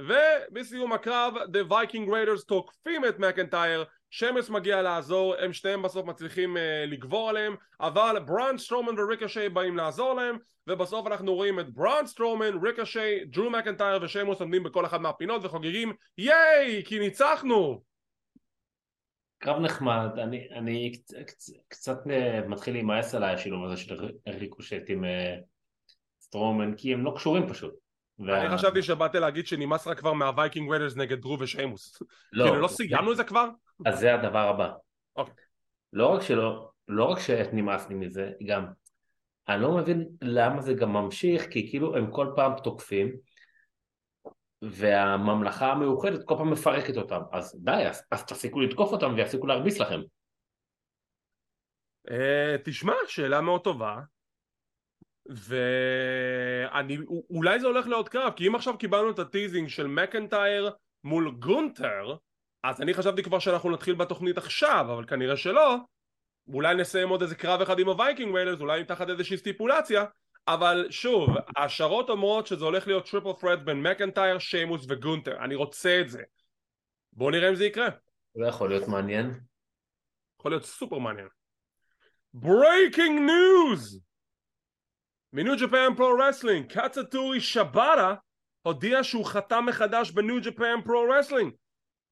ובסיום הקרב The Viking Raiders תוקפים את מקנטייר שיימוס מגיע לעזור, הם שניהם בסוף מצליחים uh, לגבור עליהם אבל ברון סטרומן וריקושי באים לעזור להם ובסוף אנחנו רואים את ברון סטרומן, ריקושי, דרו מקנטייר ושמוס עומדים בכל אחת מהפינות וחוגגים ייי! כי ניצחנו! קרב נחמד, אני, אני קצ, קצ, קצת אה, מתחיל להימאס עליי השילוב הזה של ריקושיי עם uh, סטרומן, כי הם לא קשורים פשוט. אני חשבתי שבאת להגיד שנמאס רק כבר מהווייקינג רדרס נגד דרו ושיימוס. לא. כאילו לא סיימנו את זה כבר? אז זה הדבר הבא. אוקיי. לא רק שלא, לא רק שנמאס לי מזה, גם אני לא מבין למה זה גם ממשיך, כי כאילו הם כל פעם תוקפים, והממלכה המאוחדת כל פעם מפרקת אותם. אז די, אז, אז תפסיקו לתקוף אותם ויפסיקו להרביץ לכם. Uh, תשמע, שאלה מאוד טובה. ואולי זה הולך להיות קרב, כי אם עכשיו קיבלנו את הטיזינג של מקנטייר מול גונטר, אז אני חשבתי כבר שאנחנו נתחיל בתוכנית עכשיו, אבל כנראה שלא. אולי נסיים עוד איזה קרב אחד עם הווייקינג ריידרס, אולי תחת איזושהי סטיפולציה, אבל שוב, ההשערות אומרות שזה הולך להיות triple threat בין מקנטייר, שיימוס וגונטר, אני רוצה את זה. בואו נראה אם זה יקרה. זה יכול להיות מעניין. יכול להיות סופר מעניין. breaking news! מניו ג'פן פרו רסלינג, קאצויורי שיבאטה הודיע שהוא חתם מחדש בניו ג'פן פרו רסלינג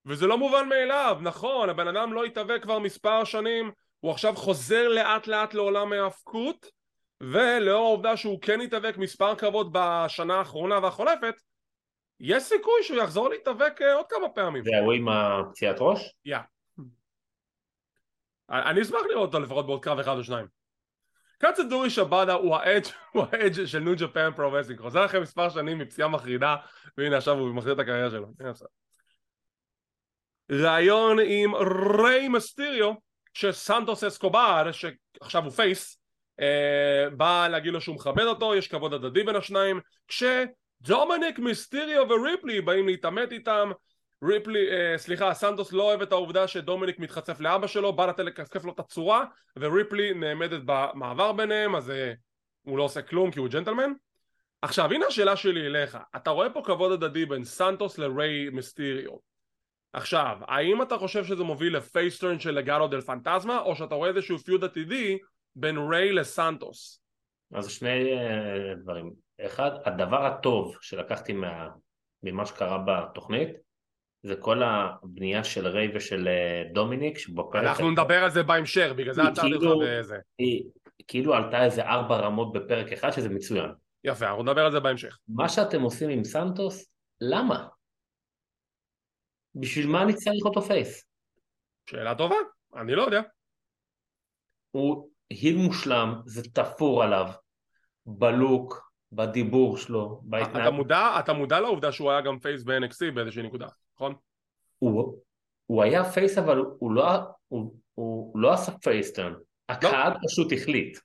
וזה לא מובן מאליו, נכון, הבן אדם לא התאבק כבר מספר שנים, הוא עכשיו חוזר לאט לאט לעולם ההאבקות ולאור העובדה שהוא כן התאבק מספר קרבות בשנה האחרונה והחולפת יש סיכוי שהוא יחזור להתאבק אה, עוד כמה פעמים. זה ההוא עם הפציעת ראש? Yeah. Yeah. אני אשמח לראות אותו לפחות בעוד קרב אחד או שניים. קאצויורי שיבאטה הוא האדג' של ניו ג'פן פרו רסלינג חוזר אחרי מספר שנים מפציעה מחרידה והנה עכשיו הוא מחזיר את הקריירה שלו ראיון עם ריי מסטיריו שסנטוס אסקובר שעכשיו הוא face אה, בא להגיד לו שהוא מכבד אותו יש כבוד הדדי בין השניים כשדומניק מיסטיריו וריפלי באים להתעמת איתם ריפלי, אה, סליחה, סנטוס לא אוהב את העובדה שדומיניק מתחצף לאבא שלו, בא לתת לכסח לו את הצורה, וריפלי נעמדת במעבר ביניהם, אז אה, הוא לא עושה כלום כי הוא ג'נטלמן. עכשיו, הנה השאלה שלי אליך, אתה רואה פה כבוד הדדי בין סנטוס לריי מיסטיריו. עכשיו, האם אתה חושב שזה מוביל ל face turn של לגאדו דל פנטזמה, או שאתה רואה איזשהו feud עתידי בין ריי לסנטוס? אז שני uh, דברים. אחד, הדבר הטוב שלקחתי מה, ממה שקרה בתוכנית, זה כל הבנייה של ריי ושל אה, דומיניק שבפרק... אנחנו נדבר על זה בהמשך, בגלל זה עצרתי אותך כאילו- בזה. היא כאילו עלתה איזה ארבע רמות בפרק אחד שזה מצוין. יפה, אנחנו נדבר על זה בהמשך. מה שאתם עושים עם סנטוס, למה? בשביל מה אני צריך אותו face? שאלה טובה, אני לא יודע. הוא heel מושלם, זה תפור עליו, ב-look, בדיבור שלו, בהתנהגות. אתה מודע, אתה מודע לעובדה שהוא היה גם face ב-NXT באיזושהי נקודה, נכון? הוא, הוא היה face אבל הוא לא, הוא, הוא לא עשה face turn, הקהל לא. פשוט החליט.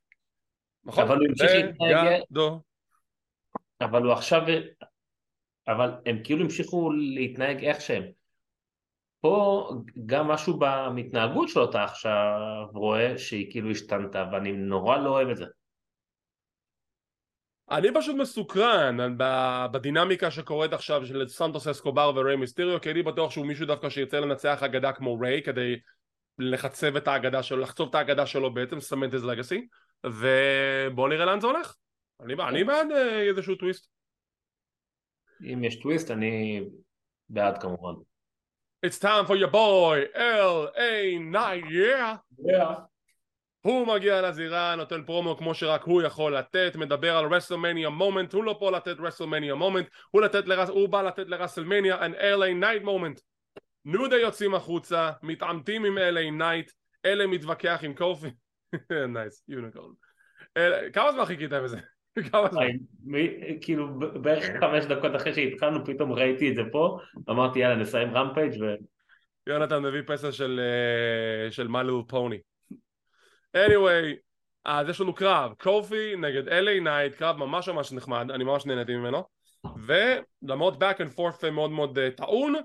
נכון, אבל הוא המשיך להתנהג... אבל הוא עכשיו... אבל הם כאילו המשיכו להתנהג איך שהם. פה גם משהו במתנהגות שלו אתה עכשיו רואה שהיא כאילו השתנתה ואני נורא לא אוהב את זה. אני פשוט מסוקרן בדינמיקה שקורית עכשיו של סנטוס אסקובר וריי מיסטריו כי אני בטוח שהוא מישהו דווקא שירצה לנצח אגדה כמו ריי כדי לחצב את האגדה שלו, לחצוב את האגדה שלו בעצם, לסמן את לגאסי ובואו נראה לאן זה הולך. אני, אני בעד אה, איזשהו טוויסט. אם יש טוויסט אני בעד כמובן It's time for your boy L.A. Night, yeah! Yeah הוא מגיע לזירה, נותן פרומו כמו שרק הוא יכול לתת, מדבר על WrestleMania moment, הוא לא פה לתת WrestleMania moment, הוא, לרס... הוא בא לתת ל-WrestleMania an LA Knight moment. New Day יוצאים החוצה, מתעמתים עם LA Knight, LA מתווכח עם קופי, nice, unicorn. כמה זמן חיכית עם זה? כמה זמן? כאילו בערך חמש דקות אחרי שהתחלנו פתאום ראיתי את זה פה, אמרתי יאללה נסיים Rampage ו... יונתן מביא פסל של, אה, של Little Pony anyway, אז יש לנו קרב, קופי נגד LA Knight, קרב ממש ממש נחמד, אני ממש נהניתי ממנו. ולמרות back and forth מאוד מאוד uh, טעון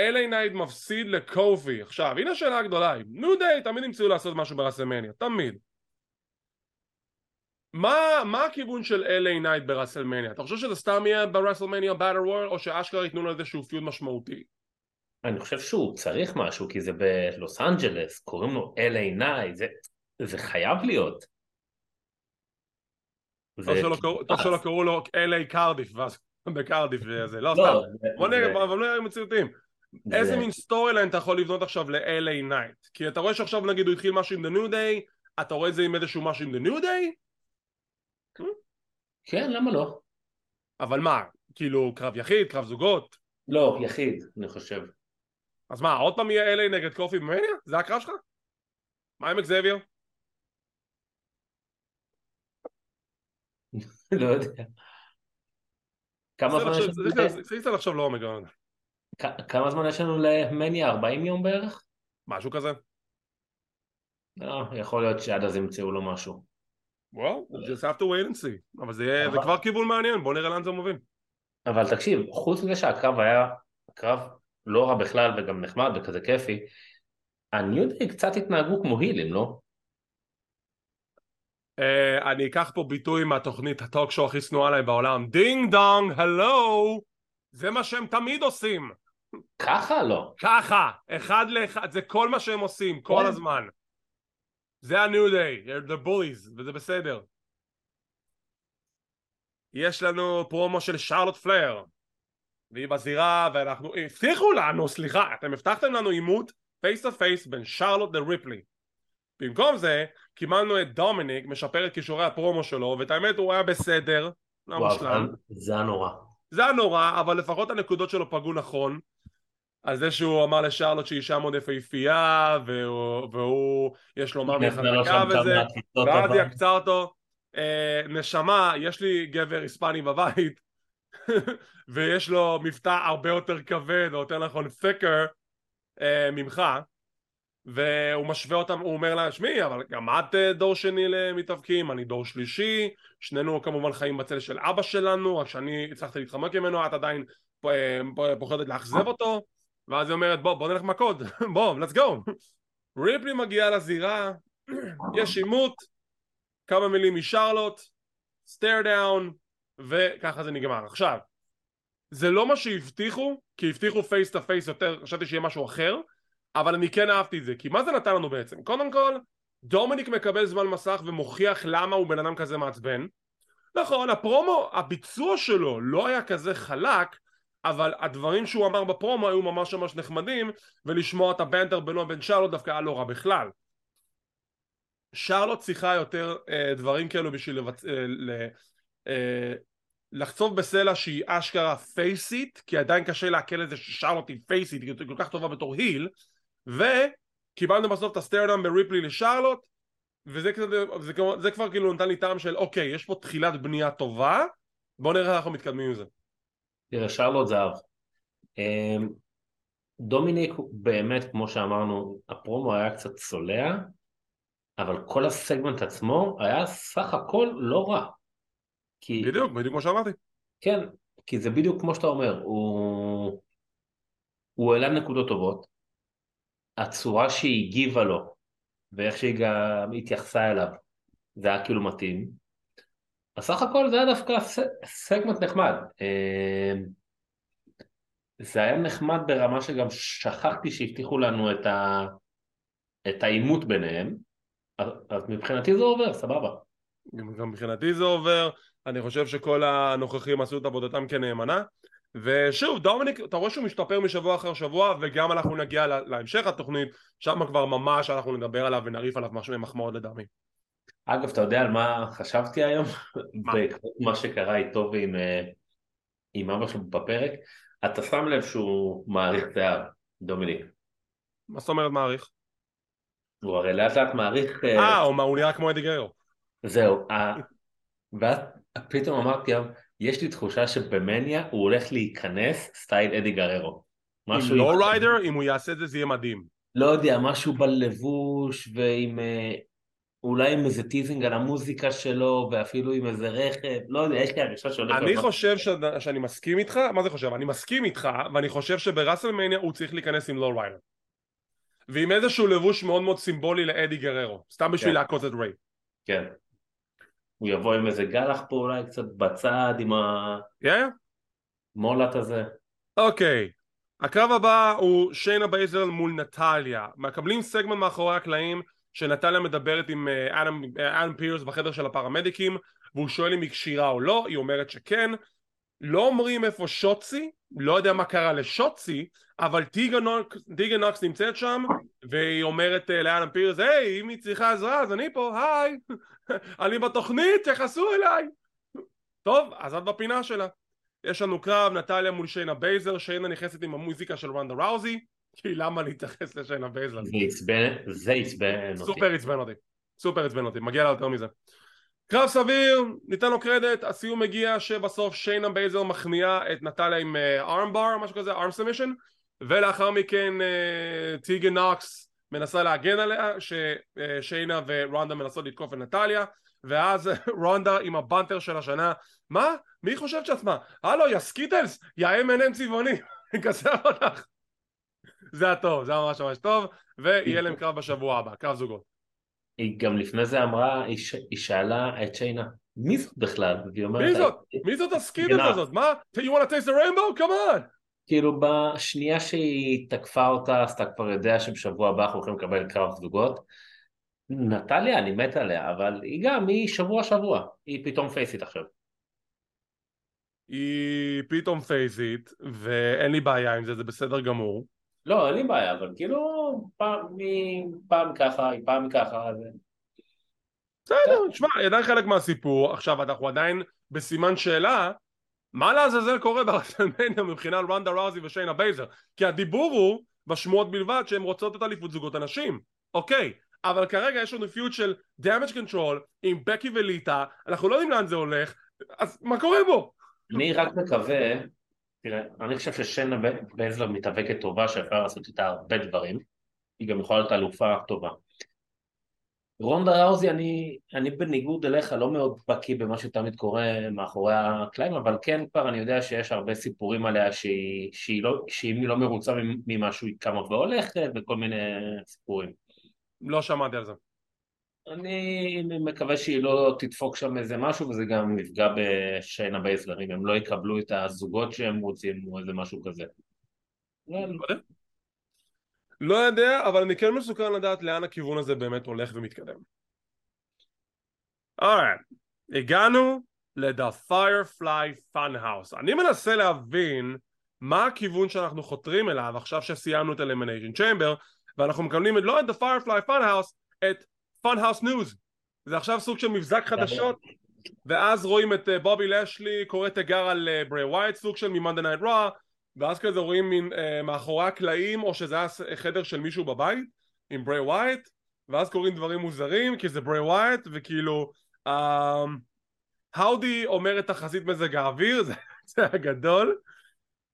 LA Knight מפסיד לקופי. עכשיו הנה השאלה הגדולה New Day תמיד ימצאו לעשות משהו ברסלמניה תמיד מה, מה הכיוון של LA Knight ברסלמניה? אתה חושב שזה סתם יהיה ברסלמניה battle royal או שאשכרה ייתנו לו איזשהו feud משמעותי? אני חושב שהוא צריך משהו כי זה בלוס אנג'לס קוראים לו LA Knight זה זה חייב להיות. טוב שלא קראו לו LA קרדיף ואז בקרדיף וזה, לא סתם, בוא נראה, אבל נראה מציאותיים. איזה מין storyline אתה יכול לבנות עכשיו ל-LA Knight? כי אתה רואה שעכשיו נגיד הוא התחיל משהו עם The New Day, אתה רואה את זה עם איזשהו משהו עם The New Day? כן, למה לא? אבל מה, כאילו קרב יחיד, קרב זוגות? לא, יחיד, אני חושב. אז מה, עוד פעם יהיה LA נגד קופי במניה? זה הקרב שלך? מה עם אקזבייר? לא יודע. כמה זמן יש לנו? קצת לחשוב לעומק. כמה זמן יש לנו למניה? 40 יום בערך? משהו כזה. לא, יכול להיות שעד אז ימצאו לו משהו. וואו, just have to wait and see. אבל זה כבר כיוון מעניין, בוא נראה לאן זה מוביל. אבל תקשיב, חוץ מזה שהקרב היה קרב לא רע בכלל וגם נחמד וכזה כיפי, ה-New Day קצת התנהגו כמו הילים, לא? Uh, אני אקח פה ביטוי מהתוכנית ה-talk show הכי שנואה עליי בעולם Ding Dong, Hello זה מה שהם תמיד עושים ככה לא ככה, אחד לאחד, זה כל מה שהם עושים, כל כן. הזמן זה ה-New Day, the bullies, וזה בסדר. יש לנו פרומו של שרלוט פלייר והיא בזירה ואנחנו הבטיחו לנו סליחה אתם הבטחתם לנו עימות face to face בין שרלוט לריפלי במקום זה קיבלנו את דומיניק משפר את כישורי ה-promo שלו ואת האמת הוא היה בסדר. לא וואו, זה היה נורא. זה היה נורא אבל לפחות הנקודות שלו פגעו נכון על זה שהוא אמר לשרלוט שהיא אישה מאוד יפהפייה והוא, והוא יש לו מאמי חזקה וזה ואז היא עקצה אותו. אה, נשמה יש לי גבר היספני בבית ויש לו מבטא הרבה יותר כבד או יותר נכון thicker אה, ממך. והוא משווה אותם, הוא אומר לה, שמי, אבל גם את אה, דור שני למתאבקים, אני דור שלישי, שנינו כמובן חיים בצל של אבא שלנו, רק שאני הצלחתי להתחמק ממנו, את עדיין פוחדת לאכזב אותו, ואז היא אומרת, בוא, בוא נלך מכות, בוא, let's go. ריפלי מגיעה לזירה, יש עימות, כמה מילים משרלוט, stare down, וככה זה נגמר. עכשיו, זה לא מה שהבטיחו, כי הבטיחו face to face יותר, חשבתי שיהיה משהו אחר, אבל אני כן אהבתי את זה, כי מה זה נתן לנו בעצם? קודם כל, דומיניק מקבל זמן מסך ומוכיח למה הוא בן אדם כזה מעצבן. נכון, הפרומו, הביצוע שלו לא היה כזה חלק, אבל הדברים שהוא אמר בפרומו היו ממש ממש נחמדים, ולשמוע את הבנטר בינו לבין שרלוט דווקא היה לא רע בכלל. שרלוט צריכה יותר אה, דברים כאלו בשביל לבצ... אה, ל... אה, לחצוב בסלע שהיא אשכרה פייסית, כי עדיין קשה לעכל את זה ששרלוט היא פייסית, היא כל כך טובה בתור היל, וקיבלנו בסוף את הסטיירדאם בריפלי לשרלוט וזה קצת, זה, זה כבר כאילו נתן לי טעם של אוקיי יש פה תחילת בנייה טובה בוא נראה איך אנחנו מתקדמים עם זה תראה שרלוט זהב. אמ, דומיניק באמת כמו שאמרנו הפרומו היה קצת צולע אבל כל הסגמנט עצמו היה סך הכל לא רע. כי... בדיוק, בדיוק כמו שאמרתי. כן, כי זה בדיוק כמו שאתה אומר הוא, הוא העלה נקודות טובות הצורה שהיא הגיבה לו ואיך שהיא גם התייחסה אליו זה היה כאילו מתאים אז סך הכל זה היה דווקא סגמנט נחמד. אמ, זה היה נחמד ברמה שגם שכחתי שהבטיחו לנו את, ה... את העימות ביניהם. אז, מבחינתי זה עובר, סבבה. גם מבחינתי זה עובר. אני חושב שכל הנוכחים עשו את עבודתם כנאמנה. ושוב דומיניק אתה רואה שהוא משתפר משבוע אחר שבוע וגם אנחנו נגיע להמשך התוכנית. שם כבר ממש אנחנו נדבר עליו ונריף עליו משהו מחמאות לדעמי אגב אתה יודע על מה חשבתי היום? מה? מה שקרה איתו ועם אה, עם אבא שלו בפרק אתה שם לב שהוא מעריך שיער דומיניק מה זאת אומרת מעריך? הוא הרי לאט לאט מעריך אה, אה הוא נראה כמו אדי גררו זהו ואז פתאום אמרתי יש לי תחושה שבמניה הוא הולך להיכנס style אדי גררו. עם lowrider, אם הוא יעשה את זה זה יהיה מדהים. לא יודע, משהו בלבוש ועם... אולי עם איזה teasing על המוזיקה שלו ואפילו עם איזה רכב, לא יודע, יש לי הרגשה שהולך... אני חושב ש... שאני מסכים איתך, מה זה חושב? אני מסכים איתך ואני חושב שבראסלמניה הוא צריך להיכנס עם lowrider. ועם איזשהו לבוש מאוד מאוד סימבולי לאדי גררו, סתם בשביל כן. לעקוץ את ריי. כן. הוא יבוא עם איזה גלח פה אולי קצת בצד עם ה-mullet yeah. הזה. אוקיי, okay. הקרב הבא הוא שיינה בייזלר מול נטליה. מקבלים סגמנט מאחורי הקלעים שנטליה מדברת עם אה, אדם, אה, פירס בחדר של הפרמדיקים והוא שואל אם היא כשירה או לא, היא אומרת שכן. לא אומרים איפה שוצי, לא יודע מה קרה לשוצי, אבל טיגן נוקס נמצאת שם והיא אומרת אה, לאדם פירס, היי, אם היא צריכה עזרה אז אני פה, היי, אני בתוכנית, תכעסו אליי. טוב, אז את בפינה שלה. יש לנו קרב, נטליה מול שיינה בייזלר, שיינה נכנסת עם המוזיקה של רונדה ראוזי, כי למה להתייחס לשיינה בייזלר? זה עצבן אותי. סופר עצבן אותי. סופר עצבן אותי, מגיע לה יותר מזה. קרב סביר, ניתן לו קרדיט, הסיום מגיע שבסוף שיינה בייזלר מכניעה את נטליה עם armbar, משהו כזה, arm submission, ולאחר מכן טיגן נוקס מנסה להגן עליה, ששיינה ורונדה מנסות לתקוף את נטליה, ואז רונדה עם ה-banter של השנה, מה? מי חושבת שעצמה? הלו, יא Skittles, יא M&M צבעוני, כזה אותך. זה הטוב, זה היה ממש ממש טוב, ויהיה להם קרב בשבוע הבא, קרב זוגות. היא גם לפני זה אמרה, היא, ש... היא שאלה את שיינה, מי זאת בכלל? מי זאת? מי זאת הסקיטלס הזאת? מה? You want to taste the rainbow? come on! כאילו בשנייה שהיא תקפה אותה, אז אתה כבר יודע שבשבוע הבא אנחנו הולכים לקבל קרב זוגות. נטליה, אני מת עליה, אבל היא גם, היא שבוע שבוע, היא פתאום פייסית עכשיו. היא פתאום פייסית, ואין לי בעיה עם זה, זה בסדר גמור. לא, אין לי בעיה, אבל כאילו, פעם, פעם ככה, פעם ככה, זה... בסדר, תשמע, עדיין חלק מהסיפור, עכשיו אנחנו עדיין בסימן שאלה, מה לעזאזל קורה ברסלמניה מבחינה על רונדה ראוזי ושיינה בייזלר? כי הדיבור הוא, בשמועות בלבד, שהן רוצות את אליפות זוגות הנשים, אוקיי, אבל כרגע יש לנו feud של damage control עם בקי וליטה, אנחנו לא יודעים לאן זה הולך, אז מה קורה בו? אני רק מקווה, תראה, אני חושב ששיינה בייזלר מתאבקת טובה שאפשר לעשות איתה הרבה דברים, היא גם יכולה להיות אלופה טובה. רונדה ראוזי, אני, אני בניגוד אליך לא מאוד בקיא במה שתמיד קורה מאחורי הקלעים, אבל כן כבר אני יודע שיש הרבה סיפורים עליה שהיא, שהיא לא, לא מרוצה ממשהו היא קמה והולכת וכל מיני סיפורים. לא שמעתי על זה. אני מקווה שהיא לא תדפוק שם איזה משהו וזה גם יפגע בשיינה בייזלר אם הם לא יקבלו את הזוגות שהם רוצים או איזה משהו כזה. לא יודע, אבל אני כן מסוכן לדעת לאן הכיוון הזה באמת הולך ומתקדם. אורייט, הגענו ל-The Firefly Funhouse. אני מנסה להבין מה הכיוון שאנחנו חותרים אליו עכשיו שסיימנו את Elimination Chamber ואנחנו מקבלים לא את The Firefly Funhouse, את Funhouse News. זה עכשיו סוג של מבזק חדשות ואז רואים את אה, בובי לשלי קורא תיגר על ברי אה, ווייט, סוג של מ-Monday Night Raw ואז כזה רואים מין אה, מאחורי הקלעים או שזה היה חדר של מישהו בבית עם ברי ווייט ואז קורים דברים מוזרים כי זה ברי ווייט וכאילו אה, האודי אומר את תחזית מזג האוויר זה, זה הגדול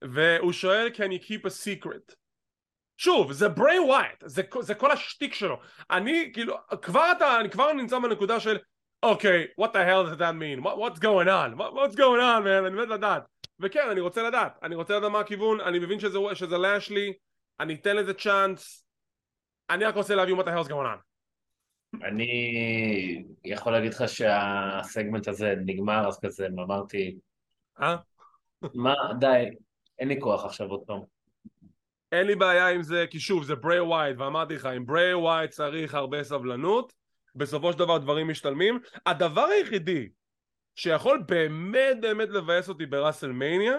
והוא שואל can you keep a secret שוב זה ברי ווייט זה, זה כל השטיק שלו. אני כאילו כבר אתה אני כבר נמצא בנקודה של אוקיי okay, what the hell does that mean? What, what's going on? What, what's going on man? אני מת לדעת. וכן, אני רוצה לדעת, אני רוצה לדעת מה הכיוון, אני מבין שזה, שזה לאשלי, אני אתן לזה צ'אנס, אני רק רוצה להבין מה the hell's going on. אני יכול להגיד לך שהסגמנט הזה נגמר, אז כזה אמרתי, אה? מה, די, אין לי כוח עכשיו עוד פעם. אין לי בעיה עם זה, כי שוב, זה ברי ווייט, ואמרתי לך, עם ברי ווייט צריך הרבה סבלנות, בסופו של דבר דברים משתלמים. הדבר היחידי שיכול באמת באמת לבאס אותי בראסלמניה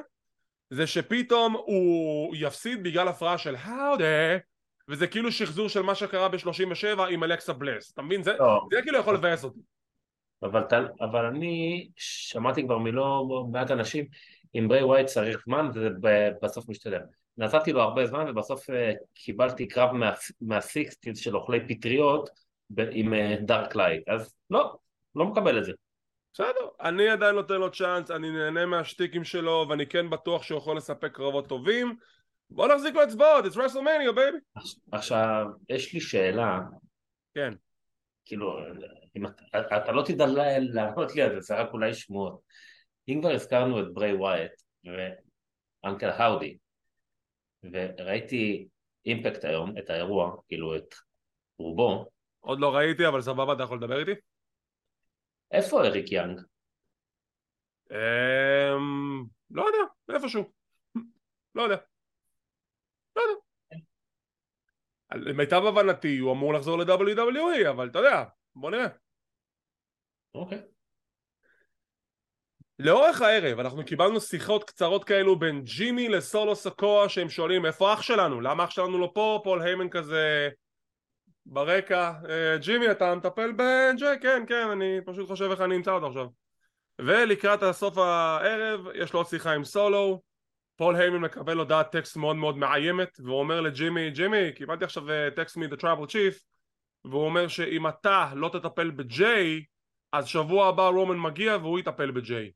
זה שפתאום הוא יפסיד בגלל הפרעה של האודה וזה כאילו שחזור של מה שקרה ב-37 עם אלכסה בלס אתה מבין? זה, לא. זה כאילו יכול לבאס אותי אבל, אבל אני שמעתי כבר מלא מעט אנשים אם ברי ווייט צריך זמן זה בסוף משתלם נתתי לו הרבה זמן ובסוף אה, קיבלתי קרב מה, מה sixties של אוכלי פטריות עם dark אה, light. אז לא, לא מקבל את זה. בסדר, אני עדיין נותן לו צ'אנס, אני נהנה מהשטיקים שלו ואני כן בטוח שהוא יכול לספק קרבות טובים. בוא נחזיק לו אצבעות, it's WrestleMania baby עכשיו, יש לי שאלה. כן. כאילו, אם אתה, אתה לא תדע לענות לי על זה, זה רק אולי שמועות. אם כבר הזכרנו את ברי ווייט ואנקל האודי וראיתי אימפקט היום, את האירוע, כאילו את רובו עוד לא ראיתי אבל סבבה אתה יכול לדבר איתי? איפה אריק יאנג? אמ... לא יודע, איפשהו. לא יודע. לא יודע. למיטב הבנתי הוא אמור לחזור ל-WWE אבל אתה יודע, בוא נראה. אוקיי. לאורך הערב אנחנו קיבלנו שיחות קצרות כאלו בין ג'ימי לסולו סקואה שהם שואלים איפה אח שלנו? למה אח שלנו לא פה? פול היימן כזה ברקע, אה, ג'ימי אתה מטפל בג'יי? כן, כן, אני פשוט חושב איך אני אמצא אותו עכשיו. ולקראת הסוף הערב יש לו עוד שיחה עם סולו, פול היימן מקבל הודעת טקסט מאוד מאוד מאיימת, והוא אומר לג'ימי, ג'ימי, קיבלתי עכשיו טקסט מ-The Tribal Chief, והוא אומר שאם אתה לא תטפל בג'יי, אז שבוע הבא רומן מגיע והוא יטפל בג'יי.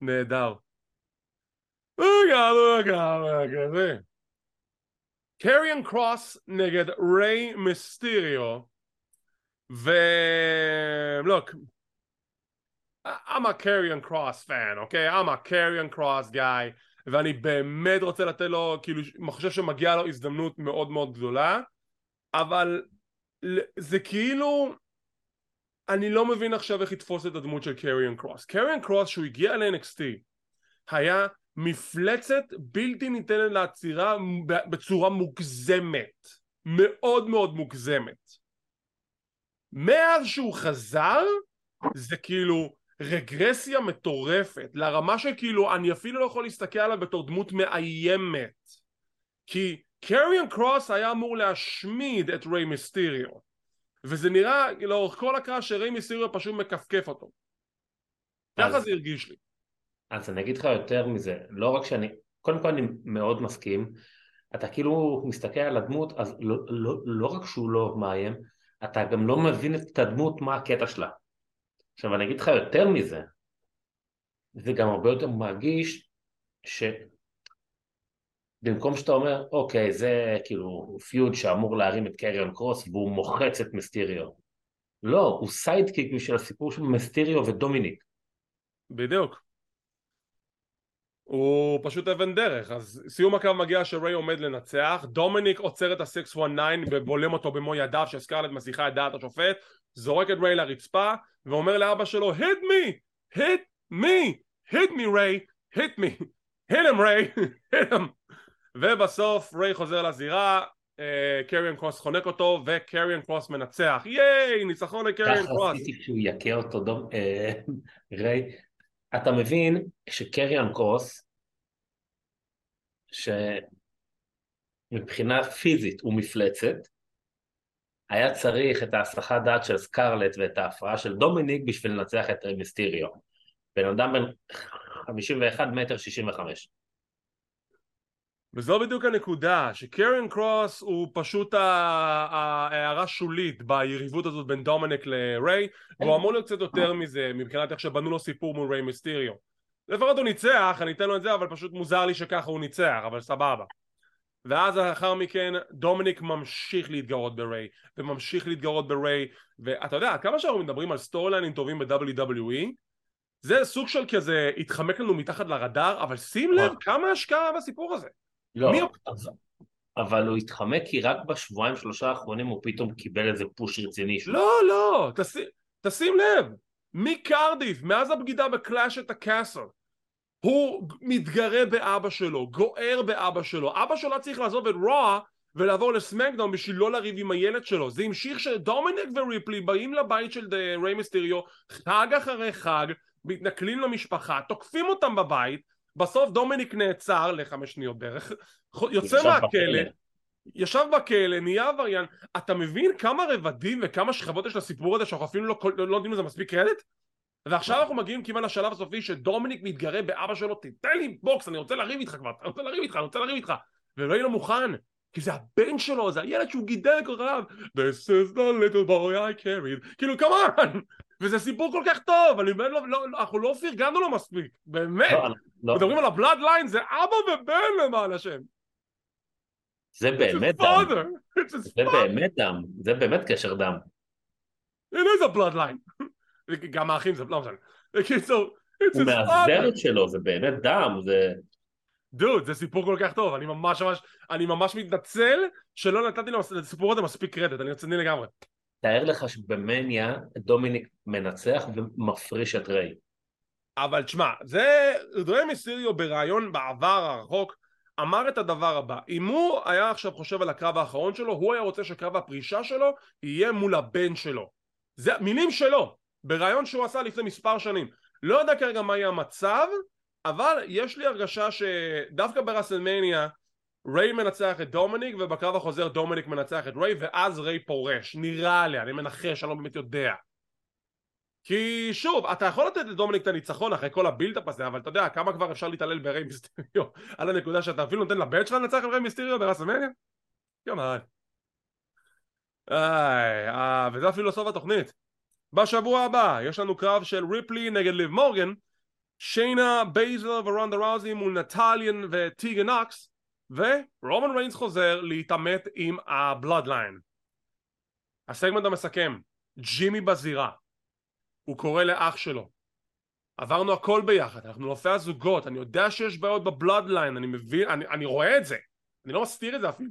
נהדר. רגע, רגע, רגע, זה. קריאן קרוס נגד ריי מיסטיריו ו... look I'm a Carrion Cross fan, אוקיי? I'm a Carrion Cross guy ואני באמת רוצה לתת לו, כאילו, אני חושב שמגיע לו הזדמנות מאוד מאוד גדולה אבל זה כאילו אני לא מבין עכשיו איך לתפוס את הדמות של קריאן קרוס. קריאן קרוס שהוא הגיע ל-NXT היה מפלצת בלתי ניתנת לעצירה בצורה מוגזמת. מאוד מאוד מוגזמת. מאז שהוא חזר זה כאילו רגרסיה מטורפת. לרמה שכאילו אני אפילו לא יכול להסתכל עליו בתור דמות מאיימת. כי קריאן קרוס היה אמור להשמיד את ריי מיסטיריו וזה נראה לאורך כל הקרב שריי מיסטיריו פשוט מכפכף אותו ככה זה הרגיש לי אז אני אגיד לך יותר מזה, לא רק שאני, קודם כל אני מאוד מסכים, אתה כאילו מסתכל על הדמות, אז לא, לא, לא רק שהוא לא מאיים, אתה גם לא מבין את הדמות מה הקטע שלה. עכשיו אני אגיד לך יותר מזה, זה גם הרבה יותר מרגיש שבמקום שאתה אומר, אוקיי, זה כאילו feud שאמור להרים את קריון קרוס והוא מוחץ את מסטיריו. לא, הוא sidekick בשביל הסיפור של מסטיריו ודומיניק. בדיוק. הוא פשוט אבן דרך. אז סיום הקרב מגיע שריי עומד לנצח. דומיניק עוצר את ה-619 ובולם אותו במו ידיו שסקרלט מסיחה את דעת השופט זורק את ריי לרצפה ואומר לאבא שלו hit me! Hit me! Hit me ריי! Hit me! Hit him ריי! Hit him ובסוף ריי חוזר לזירה קריאן קרוס חונק אותו וקריאן קרוס מנצח ייי ניצחון לקריאן קרוס ככה עשיתי שהוא יכה אותו אה, ריי אתה מבין שקריאן קרוס, שמבחינה פיזית הוא מפלצת, היה צריך את ההסחת דעת של סקרלט ואת ההפרעה של דומיניק בשביל לנצח את מיסטיריו. בן אדם בן 51 מטר 65. וזו בדיוק הנקודה, שקריאן קרוס הוא פשוט ההערה שולית ביריבות הזאת בין דומניק לריי והוא אמור להיות קצת יותר מזה מבחינת איך שבנו לו סיפור מול ריי מיסטיריו. לפחות הוא ניצח, אני אתן לו את זה אבל פשוט מוזר לי שככה הוא ניצח, אבל סבבה. ואז לאחר מכן דומיניק ממשיך להתגרות בריי וממשיך להתגרות בריי ואתה יודע, כמה שאנחנו מדברים על storyline ים טובים ב-WWE זה סוג של כזה התחמק לנו מתחת לרדאר אבל שים לב כמה השקעה בסיפור הזה לא, אז, אבל הוא התחמק כי רק בשבועיים שלושה האחרונים הוא פתאום קיבל איזה push רציני. לא, לא, תשים, תשים לב. מקרדיף, מאז הבגידה ב Clash at the Castle הוא מתגרה באבא שלו, גוער באבא שלו. אבא שלו צריך לעזוב את רוע ולעבור לסמקדאון בשביל לא לריב עם הילד שלו. זה המשיך שדומיניק וריפלי באים לבית של ריי מיסטריו חג אחרי חג מתנכלים למשפחה, תוקפים אותם בבית בסוף דומיניק נעצר לחמש שניות בערך, יוצא מהכלא, ישב בכלא, נהיה עבריין, אתה מבין כמה רבדים וכמה שכבות יש לסיפור הזה שאנחנו אפילו לא, לא, לא נותנים לזה מספיק קרדיט? ועכשיו אנחנו מגיעים כמעט לשלב הסופי שדומיניק מתגרה באבא שלו, תתן לי בוקס, אני רוצה לריב איתך כבר, אני רוצה לריב איתך, אני רוצה לריב איתך, ולא יהיה לו מוכן, כי זה הבן שלו, זה הילד שהוא גידל כל כך, This is the little boy I carried, כאילו כמובן, וזה סיפור כל כך טוב, אני באמת לא, לא, אנחנו לא פרגנו לו מספיק, באמת, לא, לא. מדברים על ה Bloodline, זה אבא ובן למען השם. זה באמת דם, זה באמת דם, זה באמת קשר דם. It is a bloodline. גם האחים זה לא משנה. בקיצור, הוא מהזרת שלו, זה באמת דם, זה... דוד, זה סיפור כל כך טוב, אני ממש ממש, אני ממש מתנצל שלא נתתי לסיפור הזה מספיק קרדיט, אני רציני לגמרי. תאר לך שבמניה דומיניק מנצח ומפריש את ריי. אבל תשמע, זה דרי מיסטיריו בריאיון בעבר הרחוק אמר את הדבר הבא. אם הוא היה עכשיו חושב על הקרב האחרון שלו הוא היה רוצה שקרב הפרישה שלו יהיה מול הבן שלו. זה מילים שלו בריאיון שהוא עשה לפני מספר שנים. לא יודע כרגע מה יהיה המצב אבל יש לי הרגשה שדווקא ברסלמניה ריי מנצח את דומיניק ובקרב החוזר דומיניק מנצח את ריי ואז ריי פורש. נראה לי אני מנחש אני לא באמת יודע. כי שוב אתה יכול לתת לדומיניק את הניצחון אחרי כל ה buildup הזה אבל אתה יודע כמה כבר אפשר להתעלל בריי מיסטריו? על הנקודה שאתה אפילו נותן לבן שלך לנצח את ריי מיסטריו ברסלמניה? יומן איי, אה, וזה אפילו סוף התוכנית. בשבוע הבא יש לנו קרב של ריפלי נגד ליב מורגן, שיינה בייזלר ורונדה ראוזי מול נטליה וטיגן נוקס, ורומן ריינס חוזר להתעמת עם ה Bloodline. הסגמנט המסכם, ג'ימי בזירה. הוא קורא לאח שלו. עברנו הכל ביחד, אנחנו אלופי הזוגות, אני יודע שיש בעיות ב Bloodline, אני מבין, אני, אני רואה את זה, אני לא מסתיר את זה אפילו.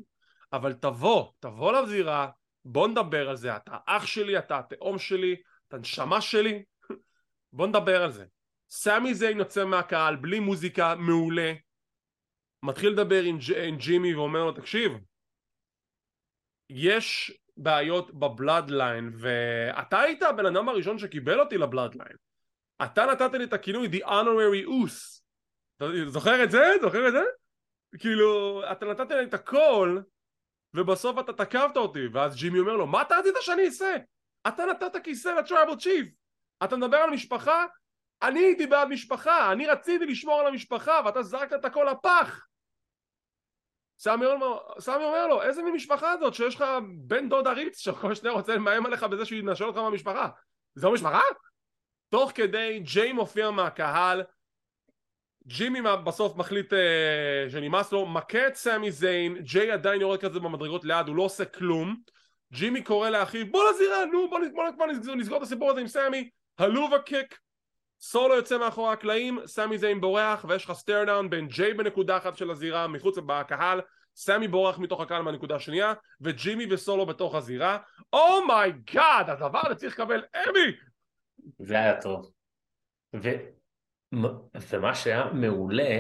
אבל תבוא, תבוא לזירה, בוא נדבר על זה, אתה אח שלי, אתה התאום שלי, אתה נשמה שלי, בוא נדבר על זה. סמי זיין יוצא מהקהל בלי מוזיקה, מעולה, מתחיל לדבר עם, ג', עם ג'ימי ואומר לו תקשיב יש בעיות בבלאדליין ואתה היית הבן אדם הראשון שקיבל אותי לבלאדליין אתה נתת לי את הכינוי The Honorary Oos זוכר את זה? זוכר את זה? כאילו אתה נתת לי את הכל ובסוף אתה תקפת אותי ואז ג'ימי אומר לו מה אתה רצית שאני אעשה? אתה נתת כיסא ל Tribal Chief אתה מדבר על משפחה? אני הייתי בעד משפחה אני רציתי לשמור על המשפחה ואתה זרקת את הכל לפח סמי אומר, סמי אומר לו איזה מין משפחה זאת שיש לך בן דוד עריץ שכל שניה רוצה לאיים עליך בזה שהוא ינשל אותך מהמשפחה זו משפחה? תוך כדי ג'יי מופיע מהקהל ג'ימי בסוף מחליט uh, שנמאס לו, מכה את סמי זיין, ג'יי עדיין יורד כזה במדרגות ליד, הוא לא עושה כלום ג'ימי קורא לאחיו בוא לזירה נו בוא, בוא, בוא נסגור, נסגור את הסיפור הזה עם סמי Helluva Kick סולו יוצא מאחורי הקלעים, סמי זיין בורח ויש לך stare down בין ג'יי בנקודה אחת של הזירה מחוץ בקהל סמי בורח מתוך הקהל מהנקודה השנייה וג'ימי וסולו בתוך הזירה. oh my god oh הדבר הזה צריך לקבל אמי! זה היה טוב. ו... ומה שהיה מעולה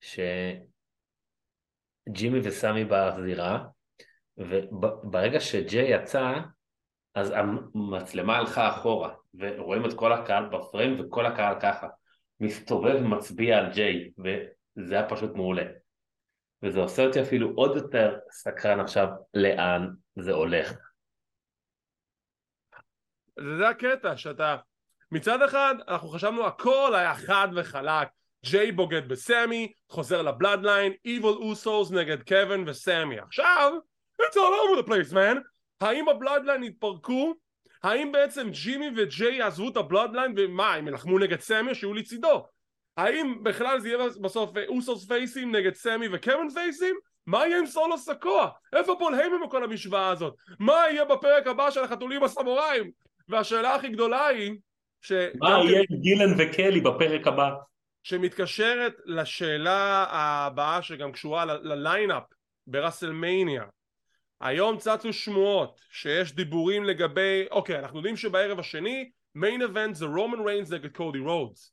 שג'ימי וסמי בזירה וברגע שג'יי יצא אז המצלמה הלכה אחורה ורואים את כל הקהל בפריים וכל הקהל ככה מסתובב ומצביע על ג'יי וזה היה פשוט מעולה. וזה עושה אותי אפילו עוד יותר סקרן עכשיו לאן זה הולך. זה הקטע שאתה מצד אחד אנחנו חשבנו הכל היה חד וחלק. ג'יי בוגד בסמי חוזר ל Bloodline Evil Usos נגד קווין וסמי. עכשיו it's all over the place man. האם ה Bloodline התפרקו האם בעצם ג'ימי וג'יי עזבו את ה Bloodline ומה הם ילחמו נגד סמי שהוא לצידו האם בכלל זה יהיה בסוף אוסוס פייסים נגד סמי וקווין פייסים? מה יהיה עם סולו סקוע? איפה פול היימן בכל המשוואה הזאת? מה יהיה בפרק הבא של החתולים הסמוראים? והשאלה הכי גדולה היא ש... מה יהיה עם גילן וקלי בפרק הבא? שמתקשרת לשאלה הבאה שגם קשורה לל lineup ברסלמניה היום צצו שמועות שיש דיבורים לגבי אוקיי אנחנו יודעים שבערב השני main event זה רומן ריינס נגד קודי רודס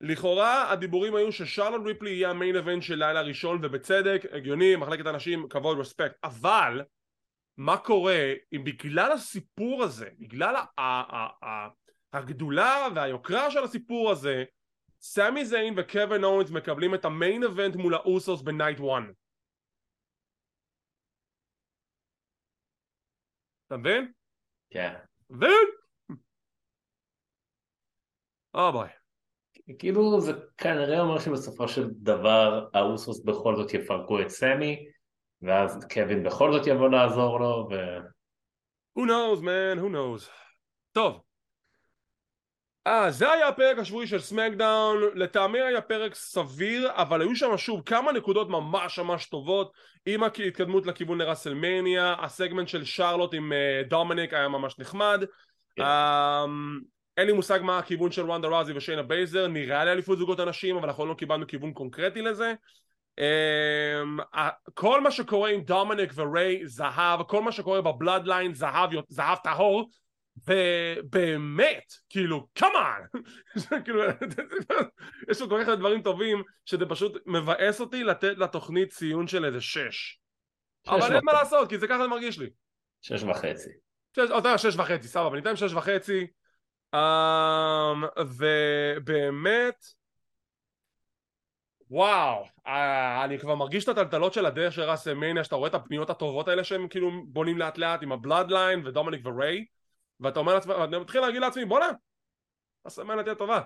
לכאורה הדיבורים היו ששרלוט ריפלי יהיה ה main event של לילה ראשון ובצדק הגיוני מחלקת הנשים כבוד respect אבל מה קורה אם בגלל הסיפור הזה בגלל הגדולה והיוקרה של הסיפור הזה סמי זיין וקווין אוונס מקבלים את ה main event מול האוסוס ב night 1 אתה מבין? כן. מבין? אה ביי. כאילו זה כנראה אומר שבסופו של דבר האוסוס בכל זאת יפרקו את סמי ואז קווין בכל זאת יבוא לעזור לו ו... Who knows man, who knows. טוב. אה, זה היה הפרק השבועי של סמאקדאון, לטעמי היה פרק סביר, אבל היו שם שוב כמה נקודות ממש ממש טובות, עם ההתקדמות לכיוון לרסלמניה, הסגמנט של שרלוט עם uh, דומיניק היה ממש נחמד, yeah. כן. um, אין לי מושג מה הכיוון של רונדה ראוזי ושיינה בייזלר, נראה לי אליפות זוגות הנשים, אבל אנחנו לא קיבלנו כיוון קונקרטי לזה. Um, כל מה שקורה עם דומיניק וריי זהב, כל מה שקורה ב Bloodline זהב, זהב טהור, ובאמת, כאילו, כמובן, כאילו, יש לו כל כך הרבה דברים טובים, שזה פשוט מבאס אותי לתת לתוכנית ציון של איזה שש. אבל אין מה לעשות, כי זה ככה זה מרגיש לי. שש וחצי. שש, אתה שש וחצי, סבבה, ניתן שש וחצי. Um, ובאמת, וואו, uh, אני כבר מרגיש את הטלטלות של הדרך של ראסלמניה, שאתה רואה את הפניות הטובות האלה שהם כאילו בונים לאט לאט עם הבלאדליין ודומיניק וריי. ואתה אומר לעצמך, ואני מתחיל להגיד לעצמי בואנה, הסמנת תהיה טובה.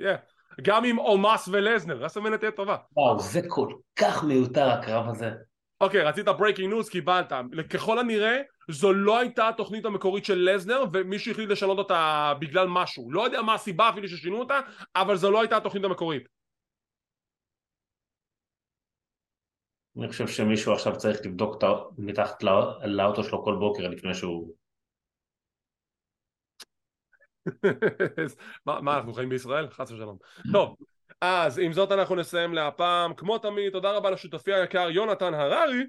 Yeah. גם עם עומס ולזנר, הסמנת תהיה טובה. וואו, זה כל כך מיותר הקרב הזה. אוקיי, רצית breaking news, קיבלת. ככל הנראה, זו לא הייתה התוכנית המקורית של לסנר, ומישהו החליט לשנות אותה בגלל משהו. לא יודע מה הסיבה אפילו ששינו אותה, אבל זו לא הייתה התוכנית המקורית. אני חושב שמישהו עכשיו צריך לבדוק מתחת לאוטו שלו כל בוקר לפני שהוא... מה, מה, אנחנו חיים בישראל? חס ושלום. טוב, אז עם זאת אנחנו נסיים להפעם. כמו תמיד, תודה רבה לשותפי היקר יונתן הררי.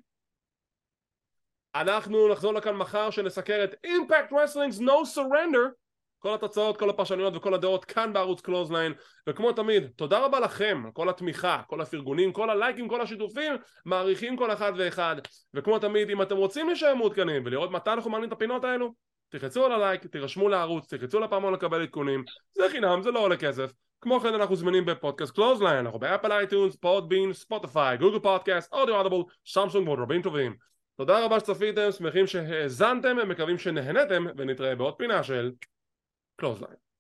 אנחנו נחזור לכאן מחר שנסקר את Impact Wrestling's No Surrender כל התוצאות, כל הפרשנויות וכל הדעות כאן בערוץ Clothesline וכמו תמיד, תודה רבה לכם על כל התמיכה, כל הפרגונים, כל הלייקים, כל השיתופים מעריכים כל אחד ואחד וכמו תמיד, אם אתם רוצים להישאר מעודכנים ולראות מתי אנחנו מעלים את הפינות האלו תחצו על הלייק, תירשמו לערוץ, תחצו לפעמון לקבל עדכונים. זה חינם, זה לא עולה כסף. כמו כן אנחנו זמינים בפודקאסט Clothesline, אנחנו באפל אייטיונס, פודבין, ספוטיפיי, גוגל פודקאסט, אודיו אדבול, סמסונג ועוד רבים טובים. תודה רבה שצפיתם, שמחים שהאזנתם, מקווים שנהנתם ונתראה בעוד פינה של Clothesline